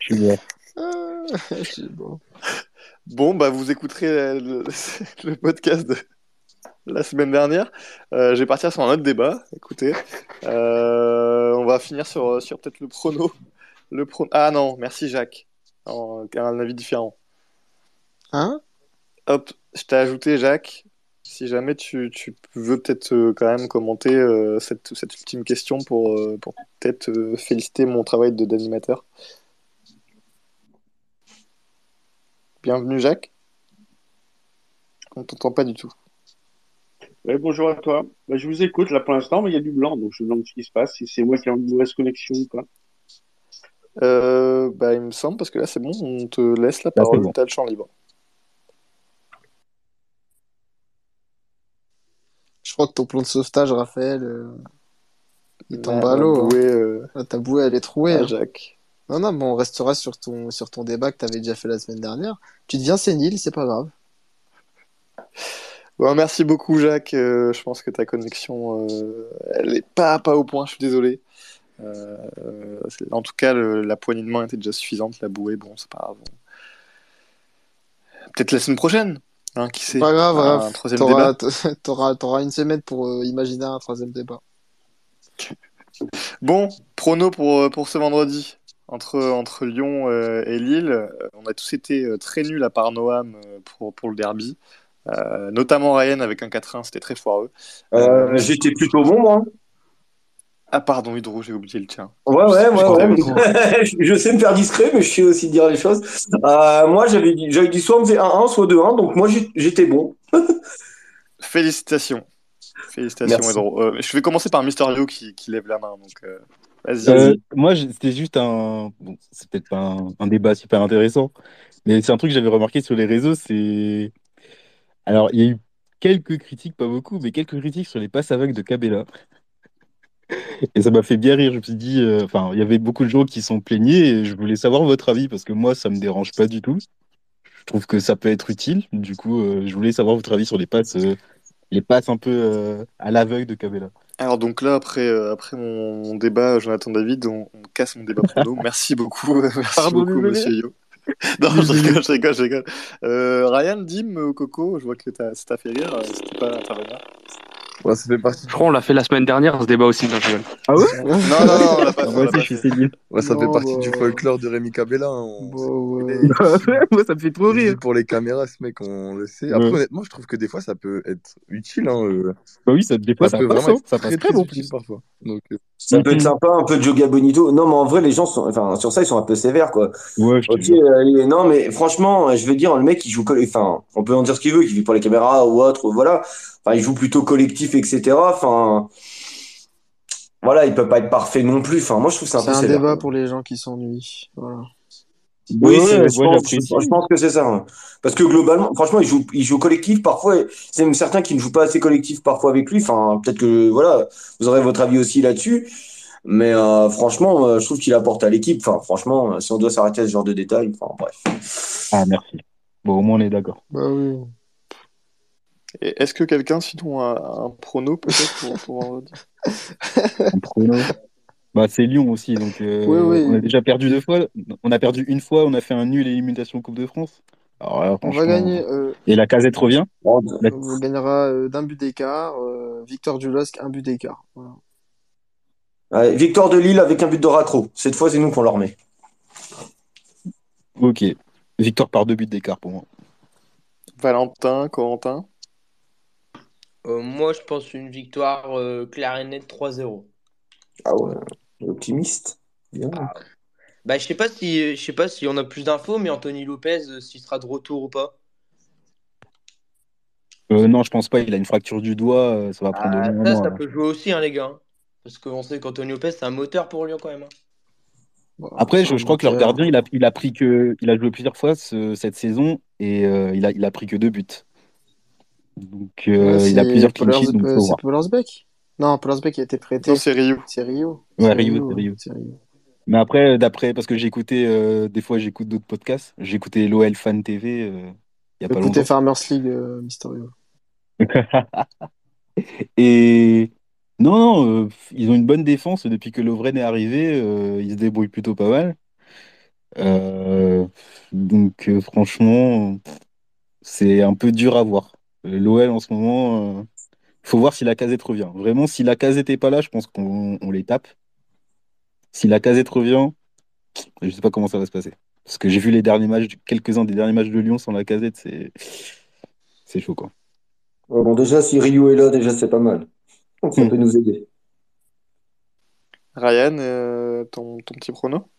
suis bien. Bon bah vous écouterez le, le podcast de la semaine dernière. Euh, je vais partir sur un autre débat. Écoutez, Euh, on va finir sur, sur peut-être le prono. Le. Ah non, merci Jacques. En- Un avis différent. Hein? Hop, je t'ai ajouté Jacques. Si jamais tu, tu veux peut-être euh, quand même commenter euh, cette, cette ultime question pour, pour peut-être féliciter mon travail de d'animateur. Bienvenue Jacques. On t'entend pas du tout. Ouais, bonjour à toi. Bah, je vous écoute là pour l'instant, mais il y a du blanc, donc je me demande ce qui se passe, si c'est moi qui ai une mauvaise connexion ou pas. Euh, bah, il me semble, parce que là c'est bon, on te laisse la Là, parole, bon. t'as le champ libre. Je crois que ton plan de sauvetage, Raphaël, euh, il tombe à l'eau. hein. bouée, euh, Ah, Ta bouée, elle est trouée. à hein. Jacques. Non, non, bon, on restera sur ton, sur ton débat que tu avais déjà fait la semaine dernière. Tu deviens sénile, c'est pas grave. Bon, merci beaucoup Jacques, Euh, je pense que ta connexion, euh, elle est pas, pas au point, je suis désolé. Euh, en tout cas, le- la poignée de main était déjà suffisante, la bouée, bon, c'est pas grave. Peut-être la semaine prochaine, hein, qui sait. Pas grave, Un troisième T'auras, débat. t'auras, t'auras une semaine pour imaginer un troisième débat. Bon, prono pour, pour ce vendredi. Entre, entre Lyon euh, et Lille, Euh, on a tous été euh, très nuls à part Noam pour, pour le derby. Euh, notamment Ryan avec un 4-1, c'était très foireux. Euh, J'étais plutôt bon moi. Ah pardon, Hydro, j'ai oublié le tien. Ouais, ouais, Je ouais, je sais me faire discret, mais je sais aussi dire les choses. Euh, moi, j'avais dit, j'avais dit soit on faisait 1-1, soit 2-1, donc moi j'étais bon. Félicitations. Félicitations. Hydro. Euh, je vais commencer par Mysterio qui, qui lève la main. Donc, euh, Euh, moi, c'était juste un. Bon, c'est peut-être pas un, débat super intéressant, mais c'est un truc que j'avais remarqué sur les réseaux. C'est. Alors, il y a eu quelques critiques, pas beaucoup, mais quelques critiques sur les passes aveugles de Cabella. Et ça m'a fait bien rire. Je me suis dit, euh, enfin, il y avait beaucoup de gens qui s'en plaignaient et je voulais savoir votre avis parce que moi, ça me dérange pas du tout. Je trouve que ça peut être utile. Du coup, euh, je voulais savoir votre avis sur les passes, les passes un peu à l'aveugle de Cabella. Alors donc là, après, euh, après mon, mon débat, Jonathan David, on, on casse mon débat prono. Merci beaucoup, merci Pardon, beaucoup, monsieur Yo. Non, je rigole, je rigole, je rigole. Euh, Ryan, Dim, Coco, je vois que t'as- ça t'a fait rire, euh, c'était pas intervenir. Ouais, ça fait partie. Je crois qu'on l'a fait la semaine dernière, ce débat aussi, non, je. Ah ouais Non, non, non, on l'a pas fait, Moi aussi. Ouais, ça Non, fait partie bah, du folklore de Rémi Cabella. hein. On- Bah, ouais. Moi, ça me fait trop rire. pour les caméras, ce mec, on le sait. Après, Ouais. honnêtement, je trouve que des fois, ça peut être utile. Hein, euh. Bah oui, ça, des fois, Ça, ça peut passe, vraiment hein. être Ça très, passe très très bon utile plus. parfois. Donc, euh, Ça peut être sympa, un peu de Joga Bonito. Non, mais en vrai, les gens sont, enfin, sur ça, ils sont un peu sévères, quoi. Ouais, je te Ok, jure. euh, non, mais franchement, je veux dire, le mec, il joue, enfin, on peut en dire ce qu'il veut, qu'il vit pour les caméras ou autre, voilà. Enfin, il joue plutôt collectif, etc. Enfin, voilà, il peut pas être parfait non plus. Enfin, moi, je trouve c'est un C'est un sévère. débat pour les gens qui s'ennuient. Voilà. Oui, Ouais, c'est, ouais, je, pense, j'apprécie. je pense que c'est ça. hein. Parce que globalement, franchement, il joue, il joue collectif. Parfois, c'est même certains qui ne jouent pas assez collectif parfois avec lui. Enfin, peut-être que, voilà, vous aurez votre avis aussi là-dessus. Mais euh, franchement, euh, je trouve qu'il apporte à l'équipe. Enfin, franchement, euh, si on doit s'arrêter à ce genre de détails, enfin, bref. Ah, merci. Bon, au moins, on est d'accord. Bah oui. Et Est-ce que quelqu'un, sinon, a un prono peut-être pour, pour dire En prono? Bah, c'est Lyon aussi, donc euh, Oui, oui. on a déjà perdu deux fois. On a perdu une fois, on a fait un nul élimination Coupe de France. Alors là, On va gagner. euh, Et la casette revient. La- on gagnera euh, d'un but d'écart. euh, Victor Dulosque, un but d'écart. Voilà. Ouais, Victor de Lille avec un but de Ratro. Cette fois, c'est nous qu'on leur met. Ok. Victoire par deux buts d'écart pour moi. Valentin, Corentin? Euh, moi, je pense une victoire euh, claire et nette 3-0. Ah ouais, optimiste. Bien. Bah, je sais pas si, je sais pas si on a plus d'infos, mais Anthony Lopez, euh, s'il sera de retour ou pas. Euh, non, je pense pas. Il a une fracture du doigt. Ça va prendre Ah, ça, ça peut jouer aussi, hein, les gars. hein. Parce qu'on sait qu'Anthony Lopez, c'est un moteur pour Lyon quand même. hein. Bon, Après, je, crois que leur gardien, il a, il a pris que, il a joué plusieurs fois ce- cette saison et euh, il a, il a pris que deux buts. Donc, euh, Ouais, il a c'est plusieurs clean sheets, donc euh, faut c'est voir. Pollersbeck Non, Pollersbeck qui a été prêté. Non, c'est Rio. C'est Rio. Ouais, c'est Rio. Mais après, d'après, parce que j'ai écouté, euh, des fois, j'écoute d'autres podcasts. J'ai écouté l'OL Fan TV euh, il y a pas Écoutez longtemps. Farmers League, euh, Mysterio. Et non, non, euh, ils ont une bonne défense depuis que Lovren est arrivé. euh, ils se débrouillent plutôt pas mal. Euh, donc, euh, franchement, c'est un peu dur à voir. L'OL en ce moment, euh, faut voir si la casette revient. Vraiment, si la casette est pas là, je pense qu'on on les tape. Si la casette revient, je sais pas comment ça va se passer. Parce que j'ai vu les derniers matchs, quelques-uns des derniers matchs de Lyon sans la casette, c'est c'est chaud quoi. Ouais, Bon, déjà, si Rio est là, déjà, c'est pas mal. Donc, ça Hmm. peut nous aider. Ryan, euh, ton, ton petit prono?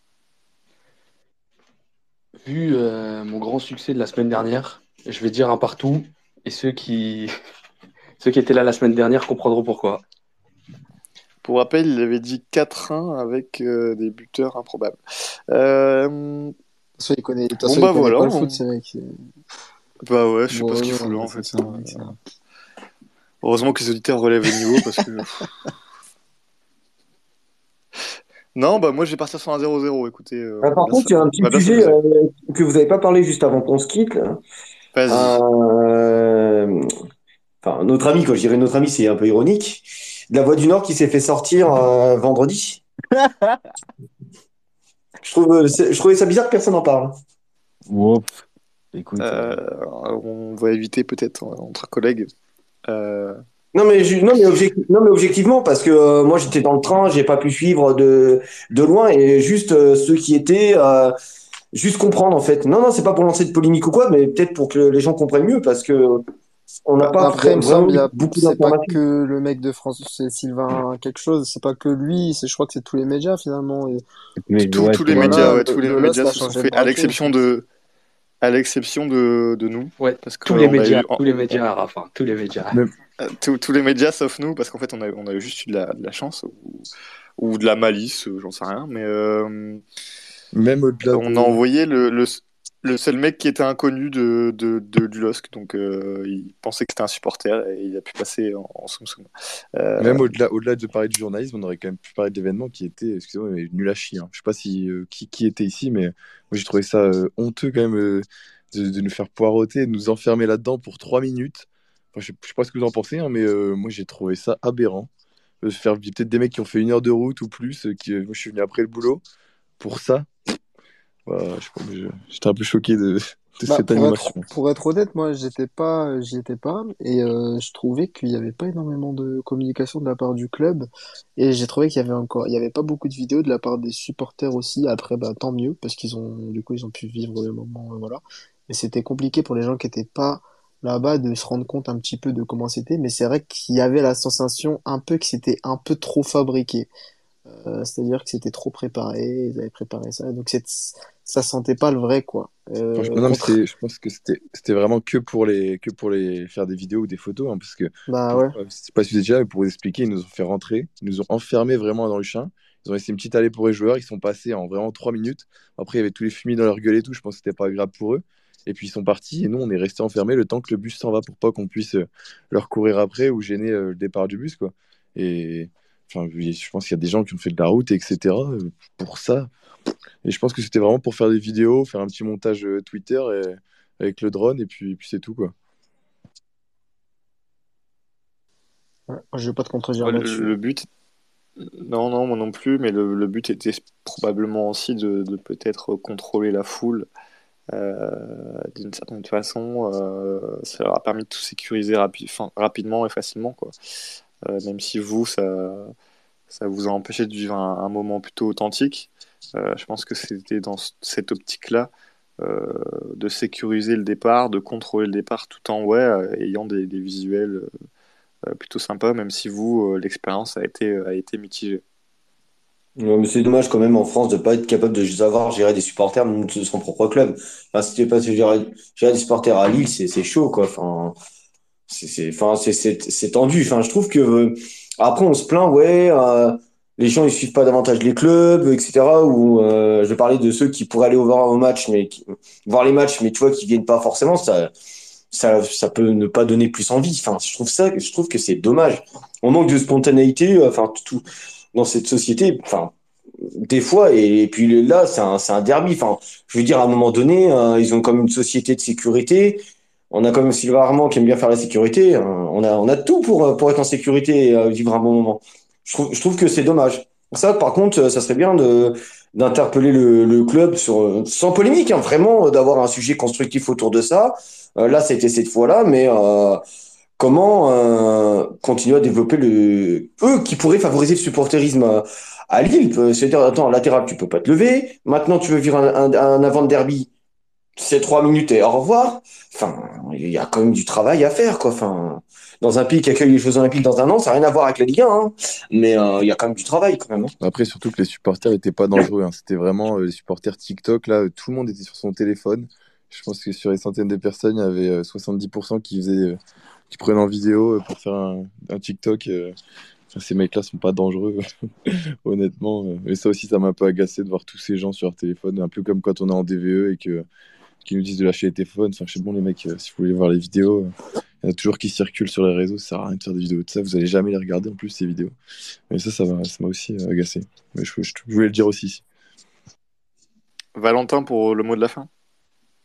Vu euh, mon grand succès de la semaine dernière, je vais dire un partout. Et ceux qui, ceux qui étaient là la semaine dernière comprendront pourquoi. Pour rappel, il avait dit 4-1 avec euh, des buteurs improbables. Euh, façon, il connaît, Bon, façon, bah il connaît voilà, pas le on- foot, ces mecs. bah ouais, je sais Ouais, pas ce qu'il ouais, fout là ouais, en fait. ça, hein. ça. Heureusement que les auditeurs relèvent le niveau parce que. non, bah moi je vais partir sur un 0-0. Écoutez. euh, Ah, on par bien contre, il y a un petit bien sujet euh, que vous n'avez pas parlé juste avant qu'on se quitte. Vas-y. Euh, Enfin, notre ami, quand je dirais notre ami, c'est un peu ironique. De la Voix du Nord qui s'est fait sortir euh, vendredi. Je trouve, euh, je trouvais ça bizarre que personne n'en parle. Wow. Écoute, Euh, on va éviter peut-être entre collègues. Euh, Non mais, je- non, mais non, mais objectivement, parce que euh, moi j'étais dans le train, j'ai pas pu suivre de, de loin, et juste euh, ceux qui étaient, euh, juste comprendre en fait. Non, non, c'est pas pour lancer de polémique ou quoi, mais peut-être pour que les gens comprennent mieux, parce que on n'a pas Après, il me vraiment semble, il y a, beaucoup c'est pas que le mec de France, c'est Sylvain quelque chose, c'est pas que lui, c'est, je crois que c'est tous les médias finalement. Et mais tous, ouais, tous les médias, le- ouais, tous les le LOSC médias se sont changé fait, de à l'exception de, à l'exception de, de nous, Ouais, parce que tous les médias, eu- tous les médias, Rafa, tous les médias. Euh, tous, tous les médias sauf nous, parce qu'en fait on a, on a juste eu de la, de la chance ou, ou de la malice, j'en sais rien, mais euh, Même au-delà on de... a envoyé le, le, le seul mec qui était inconnu de, de, du LOSC, donc euh, il pensait que c'était un supporter et il a pu passer en, en soum soum. Euh, Même au-delà, au-delà de parler du journalisme, on aurait quand même pu parler d'événements qui étaient, excusez-moi, nul à chier. hein. Je sais pas si euh, qui, qui était ici, mais moi j'ai trouvé ça honteux quand même de, nous faire poireauter, de nous enfermer là-dedans pour trois minutes. Je, je sais pas ce que vous en pensez, hein, mais moi j'ai trouvé ça aberrant. Faire peut-être des mecs qui ont fait une heure de route ou plus, qui, moi je suis venu après le boulot pour ça. Voilà, je sais pas, je- j'étais un peu choqué de, de Bah, cette pour animation. être, pour être honnête, moi, j'étais pas, j'y étais pas, et euh, je trouvais qu'il n'y avait pas énormément de communication de la part du club, et j'ai trouvé qu'il y avait encore, il y avait pas beaucoup de vidéos de la part des supporters aussi. Après, bah, tant mieux, parce qu'ils ont, du coup, ils ont pu vivre le moment, euh, voilà. Mais c'était compliqué pour les gens qui étaient pas là-bas de se rendre compte un petit peu de comment c'était, mais c'est vrai qu'il y avait la sensation un peu que c'était un peu trop fabriqué. Euh, c'est-à-dire que c'était trop préparé, ils avaient préparé ça, donc c'est, ça sentait pas le vrai, quoi. Euh, non, contre, c'est- je pense que c'était vraiment que pour les que pour les faire des vidéos ou des photos, hein, parce que bah ouais. euh, c'est pas si vous êtes déjà, mais pour vous expliquer, ils nous ont fait rentrer, ils nous ont enfermés vraiment dans le chien. Ils ont laissé une petite allée pour les joueurs, ils sont passés en vraiment trois minutes. Après, il y avait tous les fumis dans leur gueule et tout, je pense que c'était pas agréable pour eux. Et puis ils sont partis et nous, on est restés enfermés le temps que le bus s'en va pour pas qu'on puisse euh, leur courir après ou gêner euh, le départ du bus, quoi. Et enfin, je pense qu'il y a des gens qui ont fait de la route, etc. euh, pour ça. Et je pense que c'était vraiment pour faire des vidéos, faire un petit montage euh, Twitter et- avec le drone, et puis, puis c'est tout, quoi. Ouais, je vais pas te contredire Ouais, le, là-dessus. le but, non, non, moi non plus, mais le, le but était probablement aussi de, de peut-être contrôler la foule euh, d'une certaine façon. euh, ça leur a permis de tout sécuriser rapi- rapidement et facilement, quoi. Euh, même si vous, ça, ça vous a empêché de vivre un, moment plutôt authentique, euh, je pense que c'était dans cette optique-là euh, de sécuriser le départ, de contrôler le départ tout en ouais, ayant des, visuels plutôt sympas, même si vous, l'expérience a été, a été mitigée. C'est dommage quand même en France de pas être capable de savoir gérer des supporters de son propre club. Si tu pas gérer, des supporters à Lille, c'est chaud quoi. C'est c'est enfin c'est c'est tendu. Enfin, je trouve que euh, après on se plaint ouais, euh, les gens ils suivent pas davantage les clubs, etc. Ou euh, je parler de ceux qui pourraient aller voir au match, mais voir les matchs, mais tu vois qui viennent pas forcément. Ça ça ça peut ne pas donner plus envie. Enfin, je trouve ça, je trouve que c'est dommage. On manque de spontanéité. euh, Enfin, tout dans cette société. Enfin des fois, et, puis là, c'est un, c'est un derby. Enfin, je veux dire, à un moment donné, euh, ils ont comme une société de sécurité. On a quand même Sylvain Armand qui aime bien faire la sécurité. Euh, on a, on a tout pour, euh, pour être en sécurité et euh, vivre un bon moment. Je trouve, je trouve que c'est dommage. Ça, par contre, euh, ça serait bien d'interpeller le, le club sur, sans polémique, hein, vraiment, d'avoir un sujet constructif autour de ça. Euh, là, c'était cette fois-là, mais euh, comment euh, continuer à développer le eux qui pourraient favoriser le supporterisme à, à Lille c'est-à-dire attends latéral tu peux pas te lever maintenant tu veux vivre un, un, un avant de derby c'est trois minutes et au revoir enfin il y a quand même du travail à faire quoi enfin dans un pays qui accueille les Jeux Olympiques dans un an ça n'a rien à voir avec la Ligue 1 hein. mais euh, il y a quand même du travail quand même hein. Après, surtout que les supporters étaient pas dangereux. hein. C'était vraiment euh, les supporters TikTok. Là, euh, tout le monde était sur son téléphone. Je pense que sur les centaines de personnes, il y avait euh, 70% qui faisaient, euh, qui prenaient en vidéo euh, pour faire un, TikTok. euh. Ces mecs-là sont pas dangereux, honnêtement. euh. Et ça aussi, ça m'a un peu agacé de voir tous ces gens sur leur téléphone, un peu comme quand on est en DVE et que qu'ils nous disent de lâcher les téléphones. Enfin, je sais bon, les mecs, euh, si vous voulez voir les vidéos, euh, il y en a toujours qui circulent sur les réseaux. Ça sert à rien de faire des vidéos de ça. Vous allez jamais les regarder en plus ces vidéos. Mais ça, ça m'a, ça aussi euh, agacé. Mais je, je- je voulais le dire aussi. Valentin pour le mot de la fin.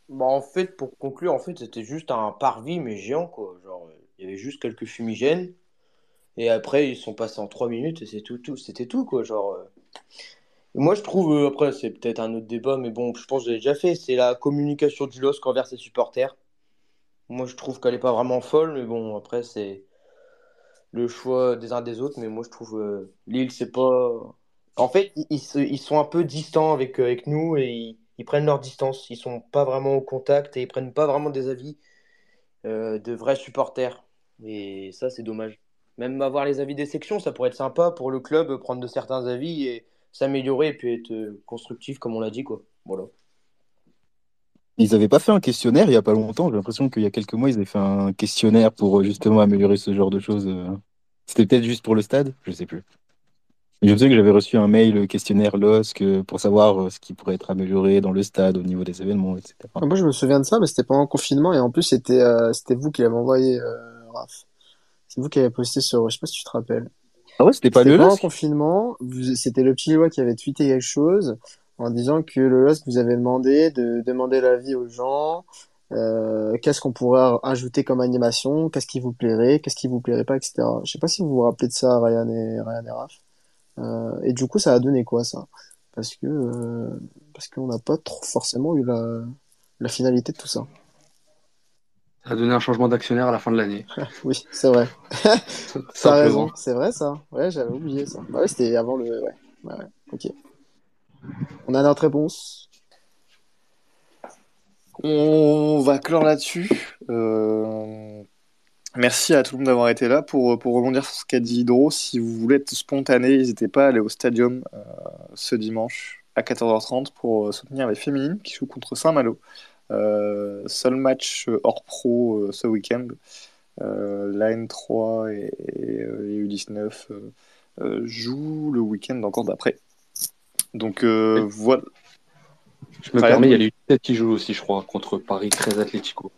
Bah, en fait, pour conclure, en fait, c'était juste un parvis, mais géant, quoi. Genre, il y avait juste quelques fumigènes. Et après, ils sont passés en 3 minutes et c'est tout, tout, c'était tout, quoi. Genre, euh. Moi, je trouve, euh, après, c'est peut-être un autre débat, mais bon, je pense que j'ai déjà fait. C'est la communication du LOSC envers ses supporters. Moi, je trouve qu'elle est pas vraiment folle, mais bon, après, c'est le choix des uns des autres. Mais moi, je trouve euh, Lille, c'est pas. En fait, ils, ils sont un peu distants avec, euh, avec nous et ils, prennent leur distance. Ils sont pas vraiment au contact et ils prennent pas vraiment des avis euh, de vrais supporters. Et ça, c'est dommage. Même avoir les avis des sections, ça pourrait être sympa pour le club, prendre de certains avis et s'améliorer et puis être euh, constructif, comme on l'a dit, quoi. Voilà. Ils avaient pas fait un questionnaire il y a pas longtemps. J'ai l'impression qu'il y a quelques mois, ils avaient fait un questionnaire pour euh, justement améliorer ce genre de choses. euh. C'était peut-être juste pour le stade, je sais plus. Je sais que j'avais reçu un mail questionnaire LOSC pour savoir ce qui pourrait être amélioré dans le stade au niveau des événements, etc. Moi, je me souviens de ça, mais c'était pendant le confinement, et en plus, c'était euh, c'était vous qui l'avez envoyé, euh, Raph. C'est vous qui avez posté sur, je sais pas si tu te rappelles. Ah ouais, c'était pas le LOSC confinement, c'était le petit Lillois qui avait tweeté quelque chose en disant que le LOSC vous avait demandé de demander l'avis aux gens Euh, qu'est-ce qu'on pourrait ajouter comme animation, qu'est-ce qui vous plairait, qu'est-ce qui vous plairait pas, etc. Je sais pas si vous vous rappelez de ça, Ryan et Ryan et Raph. Euh, et du coup, ça a donné quoi ça? Parce que euh, parce qu'on n'a pas trop forcément eu la, la finalité de tout ça. Ça a donné un changement d'actionnaire à la fin de l'année. oui, c'est vrai. T'as Simplement. raison, c'est vrai ça. Ouais, j'avais oublié ça. Bah ouais, c'était avant le. Ouais. ouais, ouais. Ok. On a notre réponse. On va clore là-dessus. Euh, Merci à tout le monde d'avoir été là. Pour, pour rebondir sur ce qu'a dit Hydro, si vous voulez être spontané, n'hésitez pas à aller au stadium euh, ce dimanche à 14h30 pour euh, soutenir les féminines qui jouent contre Saint-Malo. Euh, seul match euh, hors pro euh, ce week-end. Euh, la N3 et, et, les U19 euh, euh, jouent le week-end encore d'après. Donc euh, voilà. Je me permets, il y a les U17 qui jouent aussi, je crois, contre Paris 13 Atlético.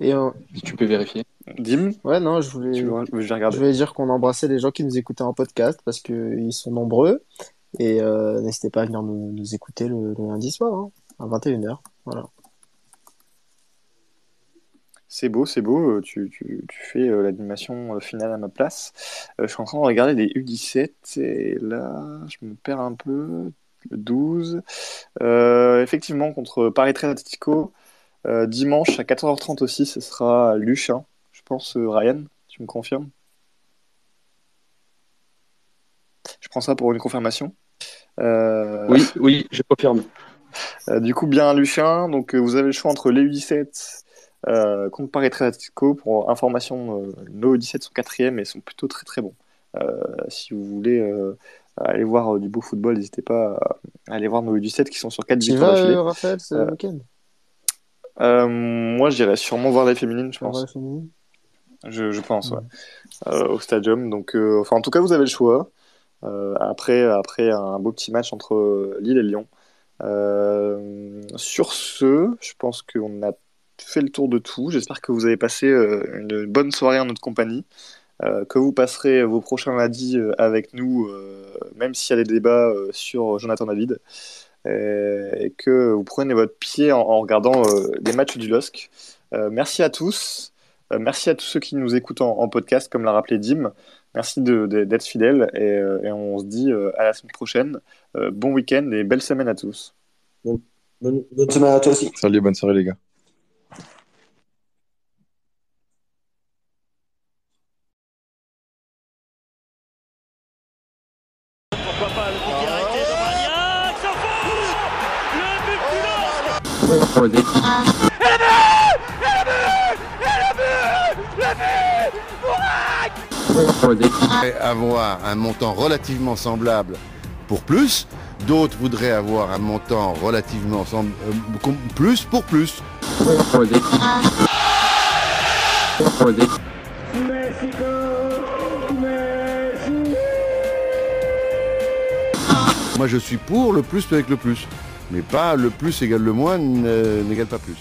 Et euh, Si tu peux vérifier. Dim, ouais, non, je voulais. veux, je vais Je regarder. voulais dire qu'on embrassait les gens qui nous écoutaient en podcast parce qu'ils sont nombreux. Et euh, n'hésitez pas à venir nous, nous écouter le, le lundi soir, hein, à 21h. Voilà. C'est beau, c'est beau. euh, Tu, tu, tu fais euh, l'animation euh, finale à ma place. Euh, je suis en train de regarder les U17 et là, je me perds un peu. Le 12. Euh, effectivement, contre Paris 13 Atletico, dimanche à 14h30 aussi, ce sera Luchin. Je pense, Ryan, tu me confirmes? Je prends ça pour une confirmation. Oui, oui, je confirme. du coup, bien Luchin. Donc, vous avez le choix entre les U17 euh, Paris 13 Atletico. Pour information, euh, nos U17 sont quatrièmes et sont plutôt très très bons. Euh, si vous voulez euh, aller voir euh, du beau football, n'hésitez pas à aller voir nos U17 qui sont sur 4 Tu victoires d'affilée. Raphaël, week-end? moi, j'irai sûrement voir les féminines, je pense. Je, je pense, ouais. Ouais. Euh, au stadium. Donc, enfin, en tout cas, vous avez le choix. Après, après un beau petit match entre Lille et Lyon. Sur ce, je pense qu'on a fait le tour de tout. J'espère que vous avez passé euh, une bonne soirée en notre compagnie. Euh, que vous passerez vos prochains lundis euh, avec nous, euh, même s'il y a des débats euh, sur Jonathan David, euh, et que vous prenez votre pied en, en regardant euh, les matchs du LOSC. Euh, merci à tous. Euh, merci à tous ceux qui nous écoutent en, en podcast, comme l'a rappelé Dim. Merci de- de- d'être fidèles et, euh, et on se dit euh, à la semaine prochaine. Euh, bon week-end et belle semaine à tous. Bonne, bonne semaine à toi aussi. Salut, bonne soirée, les gars. Voudraient avoir un montant relativement semblable pour plus, d'autres voudraient avoir un montant relativement sem- euh, plus pour plus. Moi je suis pour le plus avec le plus, mais pas le plus égale le moins n- n'égale pas plus.